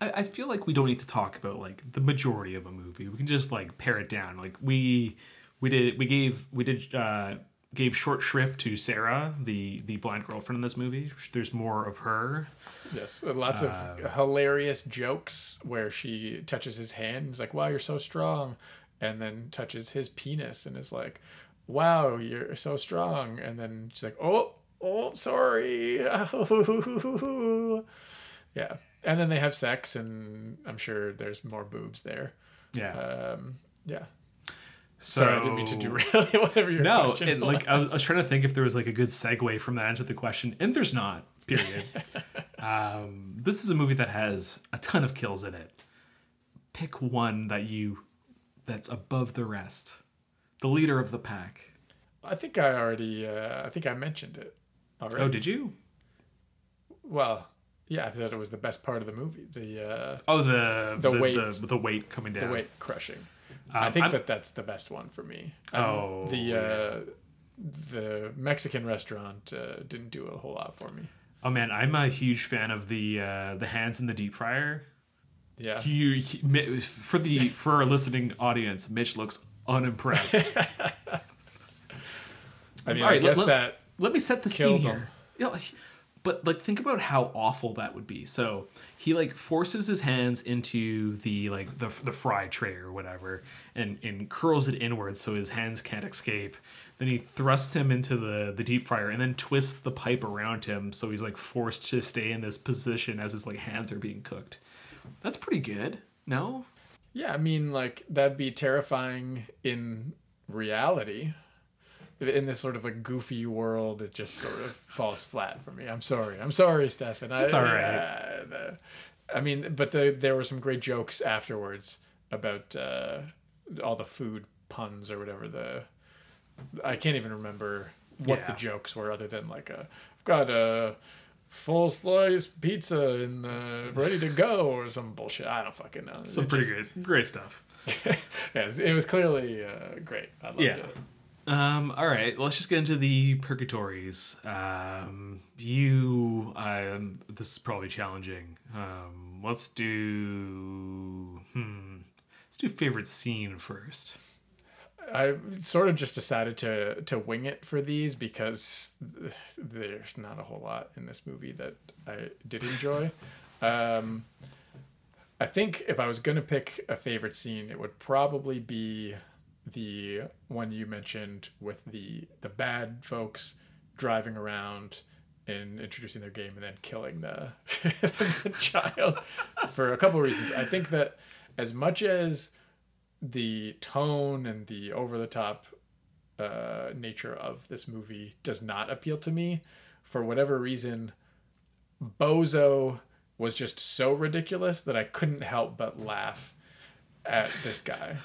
I, I feel like we don't need to talk about like the majority of a movie. We can just like pare it down. Like we we did we gave we did uh, gave short shrift to Sarah, the the blind girlfriend in this movie. There's more of her. Yes, lots of hilarious jokes where she touches his hand and is like, "Wow, you're so strong," and then touches his penis and is like, "Wow, you're so strong," and then she's like, "Oh, oh, sorry." yeah, and then they have sex, and I'm sure there's more boobs there. Yeah. Um, yeah. so Sorry, I didn't mean to derail you. Whatever your no, question and like I was, I was. was trying to think if there was like a good segue from that into the question, and there's not. Period. um, this is a movie that has a ton of kills in it. Pick one that you that's above the rest, the leader of the pack. I think I already. Uh, I think I mentioned it. Already. Oh, did you? Well, yeah, I thought it was the best part of the movie. The uh, Oh, the The the, weight. the, the weight coming down. the weight crushing. I think I'm- that that's the best one for me. Um, Oh, the uh, the Mexican restaurant uh, didn't do a whole lot for me. Oh man, I'm a huge fan of the uh, the hands in the deep fryer. Yeah, You he- for the for our listening audience, Mitch looks unimpressed. I mean, All I let- guess let- that Let me set the scene here. Like, but like think about how awful that would be. So he like forces his hands into the like the the fry tray or whatever, and and curls it inwards so his hands can't escape. Then he thrusts him into the the deep fryer and then twists the pipe around him so he's like forced to stay in this position as his like hands are being cooked. That's pretty good. No, Yeah, I mean, like that'd be terrifying in reality. In this sort of a goofy world, it just sort of falls flat for me. I'm sorry. I'm sorry, Stefan. I, It's all right. uh, I mean, but the, there were some great jokes afterwards about uh, all the food puns or whatever. The I can't even remember what the jokes were, other than like a I've got a full slice pizza in the ready to go or some bullshit. I don't fucking know. some It pretty just- good, great stuff. yeah, it was clearly uh, great. I loved Yeah. it. Um, all right, let's just get into the purgatories. Um, you, um, this is probably challenging. Um, let's do, hmm, let's do favorite scene first. I sort of just decided to to wing it for these because there's not a whole lot in this movie that I did enjoy. Um, I think if I was gonna pick a favorite scene, it would probably be the one you mentioned with the the bad folks driving around and introducing their game and then killing the, the child for a couple of reasons. I think that as much as the tone and the over the top uh, nature of this movie does not appeal to me. For whatever reason, Bozo was just so ridiculous that I couldn't help but laugh at this guy.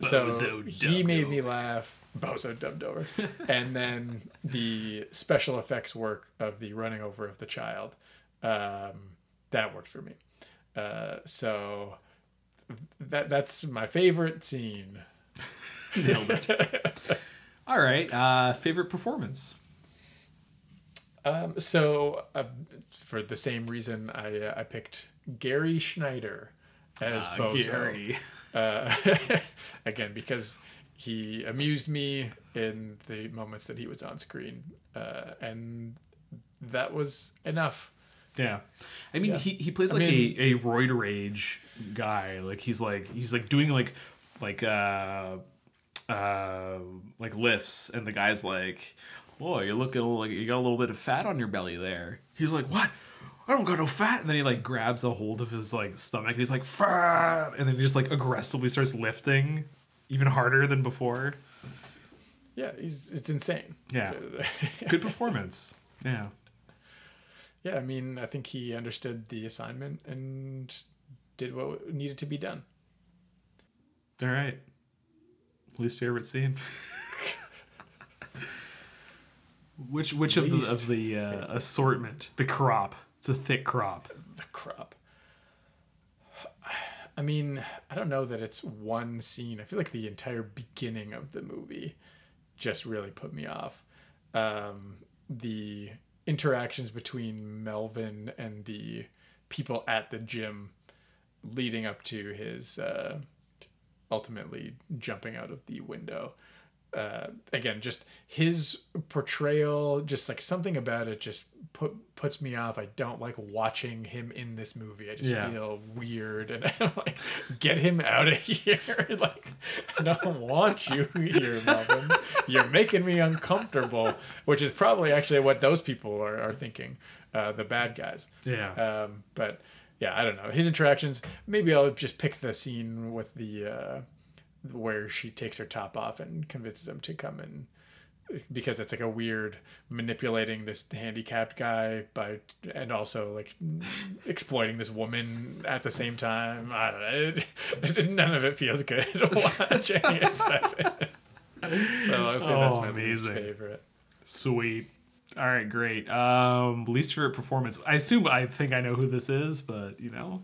So Bozo he made me laugh. Bozo dubbed over. and then the special effects work of the running over of the child, um, that worked for me. Uh, so that that's my favorite scene. Nailed it. all right, uh, favorite performance. Um, so uh, for the same reason, I uh, I picked Gary Schneider as Uh, Bozo. Gary. Uh, again, because he amused me in the moments that he was on screen, uh, and that was enough. Yeah, I mean Yeah. he, he plays I like mean- a a roid rage guy. Like he's like he's like doing like like uh uh like lifts, and the guy's like, "Whoa, you're looking like you got a little bit of fat on your belly there." He's like, "What? I don't got no fat." And then he like grabs a hold of his like stomach. And he's like, "Fat," and then he just like aggressively starts lifting even harder than before. Yeah, he's it's insane. Yeah, good performance. Yeah. yeah, I mean, I think he understood the assignment and did what needed to be done. All right. Least favorite scene. which which of the of the uh, assortment? The crop. It's a thick crop. The crop. I mean, I don't know that it's one scene. I feel like the entire beginning of the movie just really put me off. Um, the interactions between Melvin and the people at the gym leading up to his uh, ultimately jumping out of the window. Uh, again, just his portrayal, just like something about it, just put puts me off. I don't like watching him in this movie. I just Yeah. feel weird, and I'm like, get him out of here! like, I don't want you here, Melvin. You're making me uncomfortable. Which is probably actually what those people are, are thinking, uh, the bad guys. Yeah. Um, but yeah, I don't know his interactions. Maybe I'll just pick the scene with the uh, where she takes her top off and convinces him to come in because it's like a weird manipulating this handicapped guy by and also like exploiting this woman at the same time. I don't know. It, it, none of it feels good watching it stuff. so I would say that's Oh, my least favorite. Sweet. All right, great. Um, least favorite performance. I assume I think I know who this is, but you know.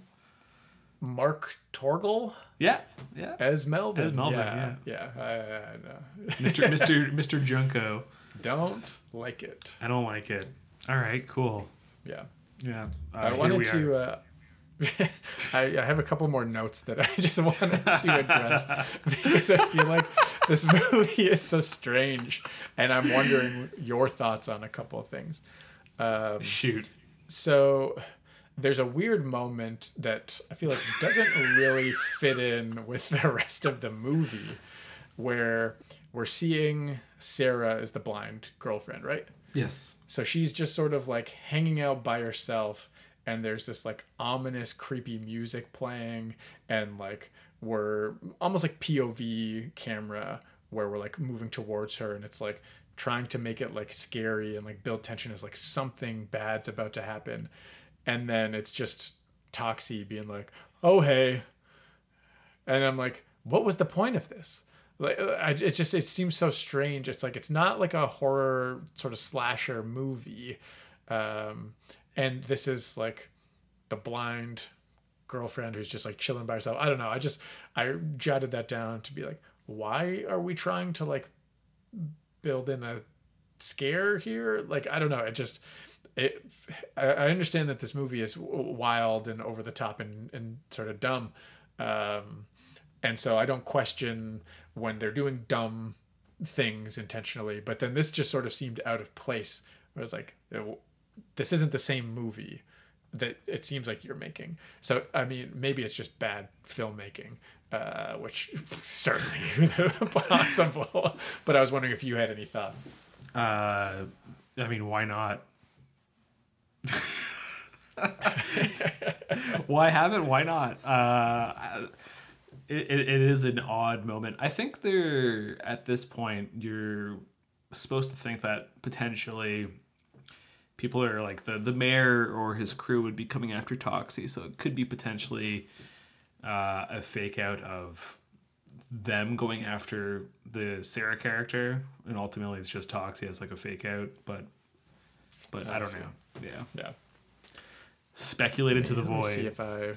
Mark Torgl Yeah, yeah. as Melvin. As Melvin, yeah, yeah. I, I know. Mr. Mr. Mr. Junko. Don't like it. I don't like it. All right, cool. Yeah. Yeah. Uh, I wanted to. Uh, I, I have a couple more notes that I just wanted to address because I feel like this movie is so strange, and I'm wondering your thoughts on a couple of things. Um, Shoot. so there's a weird moment that I feel like doesn't really fit in with the rest of the movie, where we're seeing Sarah as the blind girlfriend, right? Yes. So she's just sort of like hanging out by herself, and there's this like ominous, creepy music playing, and like we're almost like POV camera where we're like moving towards her, and it's like trying to make it like scary and like build tension as like something bad's about to happen, and then it's just Toxie being like, "Oh hey," and I'm like, "What was the point of this?" Like, I, it just it seems so strange. It's like it's not like a horror sort of slasher movie, um, and this is like the blind girlfriend who's just like chilling by herself. I don't know. I just I jotted that down to be like, why are we trying to like build in a scare here? Like I don't know. It just it. I, understand that this movie is wild and over the top and and sort of dumb. Um, and so I don't question when they're doing dumb things intentionally, but then this just sort of seemed out of place. I was like, this isn't the same movie that it seems like you're making. So I mean, maybe it's just bad filmmaking, uh, which certainly possible. But I was wondering if you had any thoughts. Uh, I mean, why not? why haven't? Why not? Uh, it, it, it is an odd moment. I think they're at this point you're supposed to think that potentially people are like the the mayor or his crew would be coming after Toxie, so it could be potentially uh, a fake out of them going after the Sarah character, and ultimately it's just Toxie as like a fake out. But but I, I don't see. know. Yeah, Yeah. speculate into the me see void. if I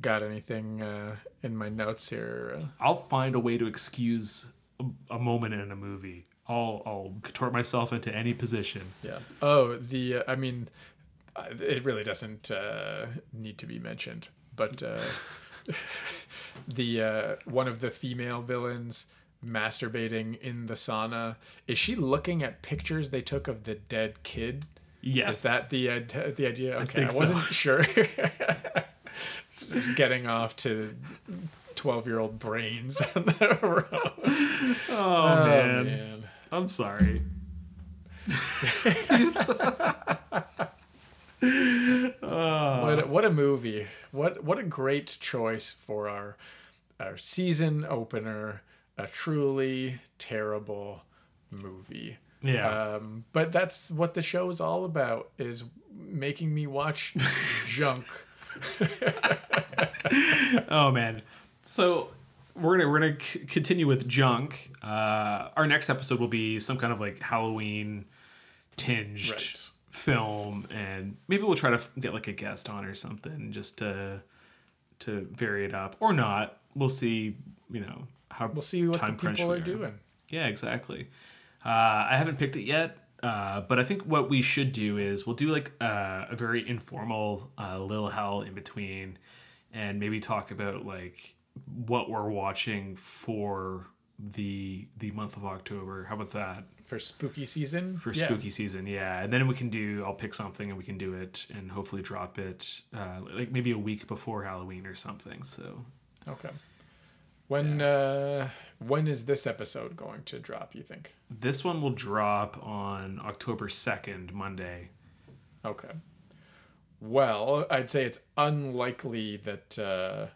got anything uh, in my notes here. I'll find a way to excuse a, a moment in a movie. I'll I'll contort myself into any position. Yeah. Oh, the uh, I mean, uh, it really doesn't uh, need to be mentioned, but uh, the uh, one of the female villains masturbating in the sauna is she looking at pictures they took of the dead kid? Yes. Is that the uh, t- the idea? Okay, I, so. wasn't sure. Getting off to twelve-year-old brains. on the road. Oh, Oh, man. man. I'm sorry. What a, what a movie! What what a great choice for our our season opener. A truly terrible movie. Yeah. Um, but that's what the show is all about: is making me watch junk. Oh man. So we're gonna we're gonna c- continue with junk. Uh, our next episode will be some kind of like Halloween tinged Right. film, and maybe we'll try to f- get like a guest on or something just to to vary it up, or not. We'll see. You know how We'll see what the people we are doing. Yeah, exactly. Uh, I haven't picked it yet, uh, but I think what we should do is we'll do like uh, a very informal uh, Lil Hell in between, and maybe talk about like what we're watching for the the month of October. How about that for spooky season? for Yeah. spooky season? Yeah, and then we can do. I'll pick something and we can do it, and hopefully drop it uh, like maybe a week before Halloween or something. So Okay. When uh, when is this episode going to drop? You think? this one will drop on October second, Monday. Okay. Well, I'd say it's unlikely that uh,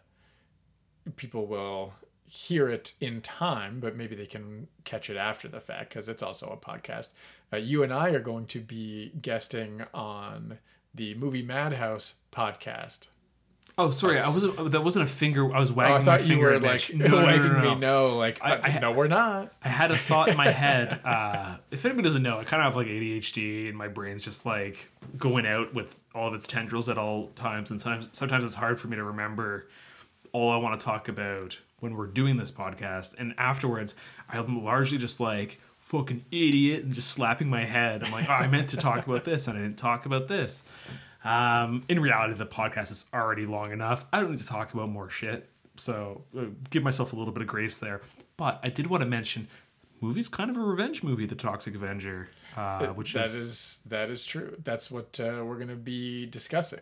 people will hear it in time, but maybe they can catch it after the fact because it's also a podcast. Uh, you and I are going to be guesting on the Movie Madhouse podcast. Oh, sorry, I wasn't. That wasn't a finger. I was Oh, wagging I my thought you finger were like. No, no, no, wagging no, no. me no, like I- uh, I- no, we're not. I had a thought in my head. Uh, if anybody doesn't know, I kind of have like ADHD, and my brain's just like going out with all of its tendrils at all times, and sometimes sometimes it's hard for me to remember all I want to talk about when we're doing this podcast. And afterwards, I'm largely just like, fucking idiot, and just slapping my head. I'm like, oh, I meant to talk about this and I didn't talk about this. Um, in reality, the podcast is already long enough. I don't need to talk about more shit. So uh, give myself a little bit of grace there. But I did want to mention movie's kind of a revenge movie, The Toxic Avenger, uh, which That is, is that is true. That's what uh, we're going to be discussing.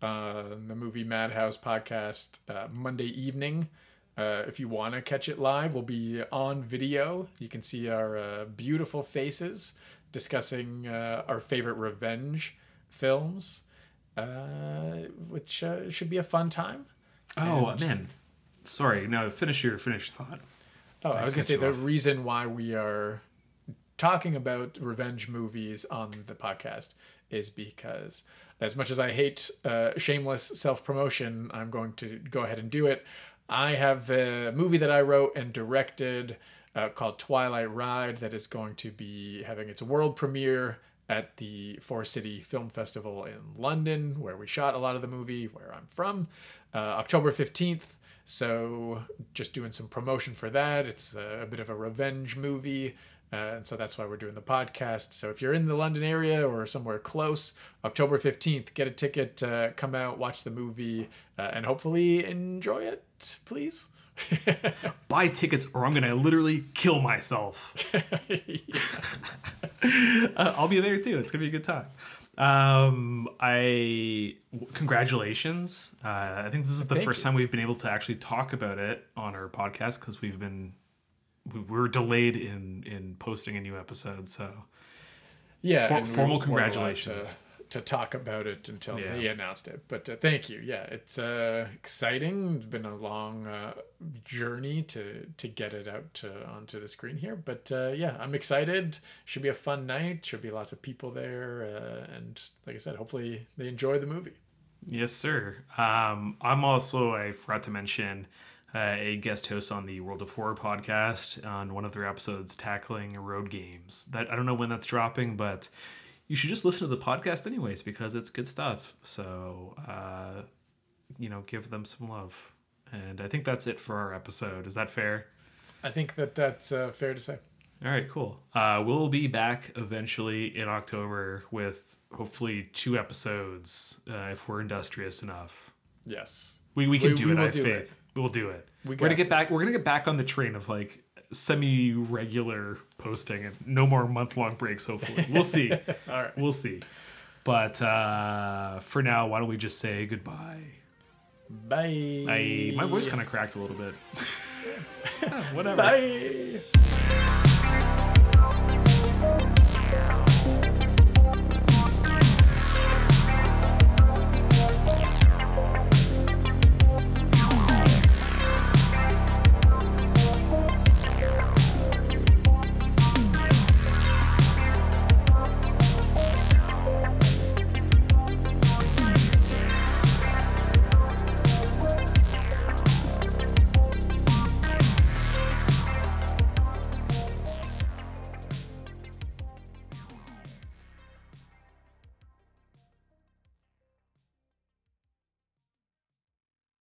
Uh, the movie Madhouse podcast uh, Monday evening. Uh, if you want to catch it live, we'll be on video. You can see our uh, beautiful faces discussing uh, our favorite revenge films, uh, which uh, should be a fun time. oh And- man, sorry. No, finish your finish thought. Oh, I was gonna say the off. reason why we are talking about revenge movies on the podcast is because as much as I hate uh, shameless self promotion, I'm going to go ahead and do it. I have a movie that I wrote and directed uh, called Twilight Ride that is going to be having its world premiere at the Forest City Film Festival in London, where we shot a lot of the movie, where I'm from, uh, October 15th. So just doing some promotion for that. It's a, a bit of a revenge movie. Uh, and so that's why we're doing the podcast. So if you're in the London area or somewhere close, October 15th, get a ticket, uh, come out, watch the movie, uh, and hopefully enjoy it, please. Buy tickets, or I'm gonna literally kill myself. Uh, I'll be there too. It's gonna be a good time. Um, I congratulations. Uh, I think this is the Thank first you. time we've been able to actually talk about it on our podcast because we've been we we were delayed in in posting a new episode. So Yeah. For- formal congratulations. To, talk about it until Yeah. they announced it. But uh, thank you. Yeah, it's uh, exciting. It's been a long uh, journey to to get it out to, onto the screen here. But uh, yeah, I'm excited. Should be a fun night. Should be lots of people there. Uh, and like I said, hopefully they enjoy the movie. Yes, sir. Um, I'm also, I forgot to mention, uh, a guest host on the World of Horror podcast on one of their episodes tackling road games. That I don't know when that's dropping, but you should just listen to the podcast anyways because it's good stuff. So, uh, you know, give them some love. And I think that's it for our episode. Is that fair? I think that that's uh, fair to say. All right, cool. Uh, we'll be back eventually in October with hopefully two episodes uh, if we're industrious enough. Yes. We, we can We- do we it. I have faith. it. We'll do it. We are gonna get back. We're gonna get back on the train of like semi regular posting and no more month long breaks. Hopefully, we'll see. All right. We'll see. But uh, for now, why don't we just say goodbye? Bye. I my voice kind of cracked a little bit. Whatever. Bye.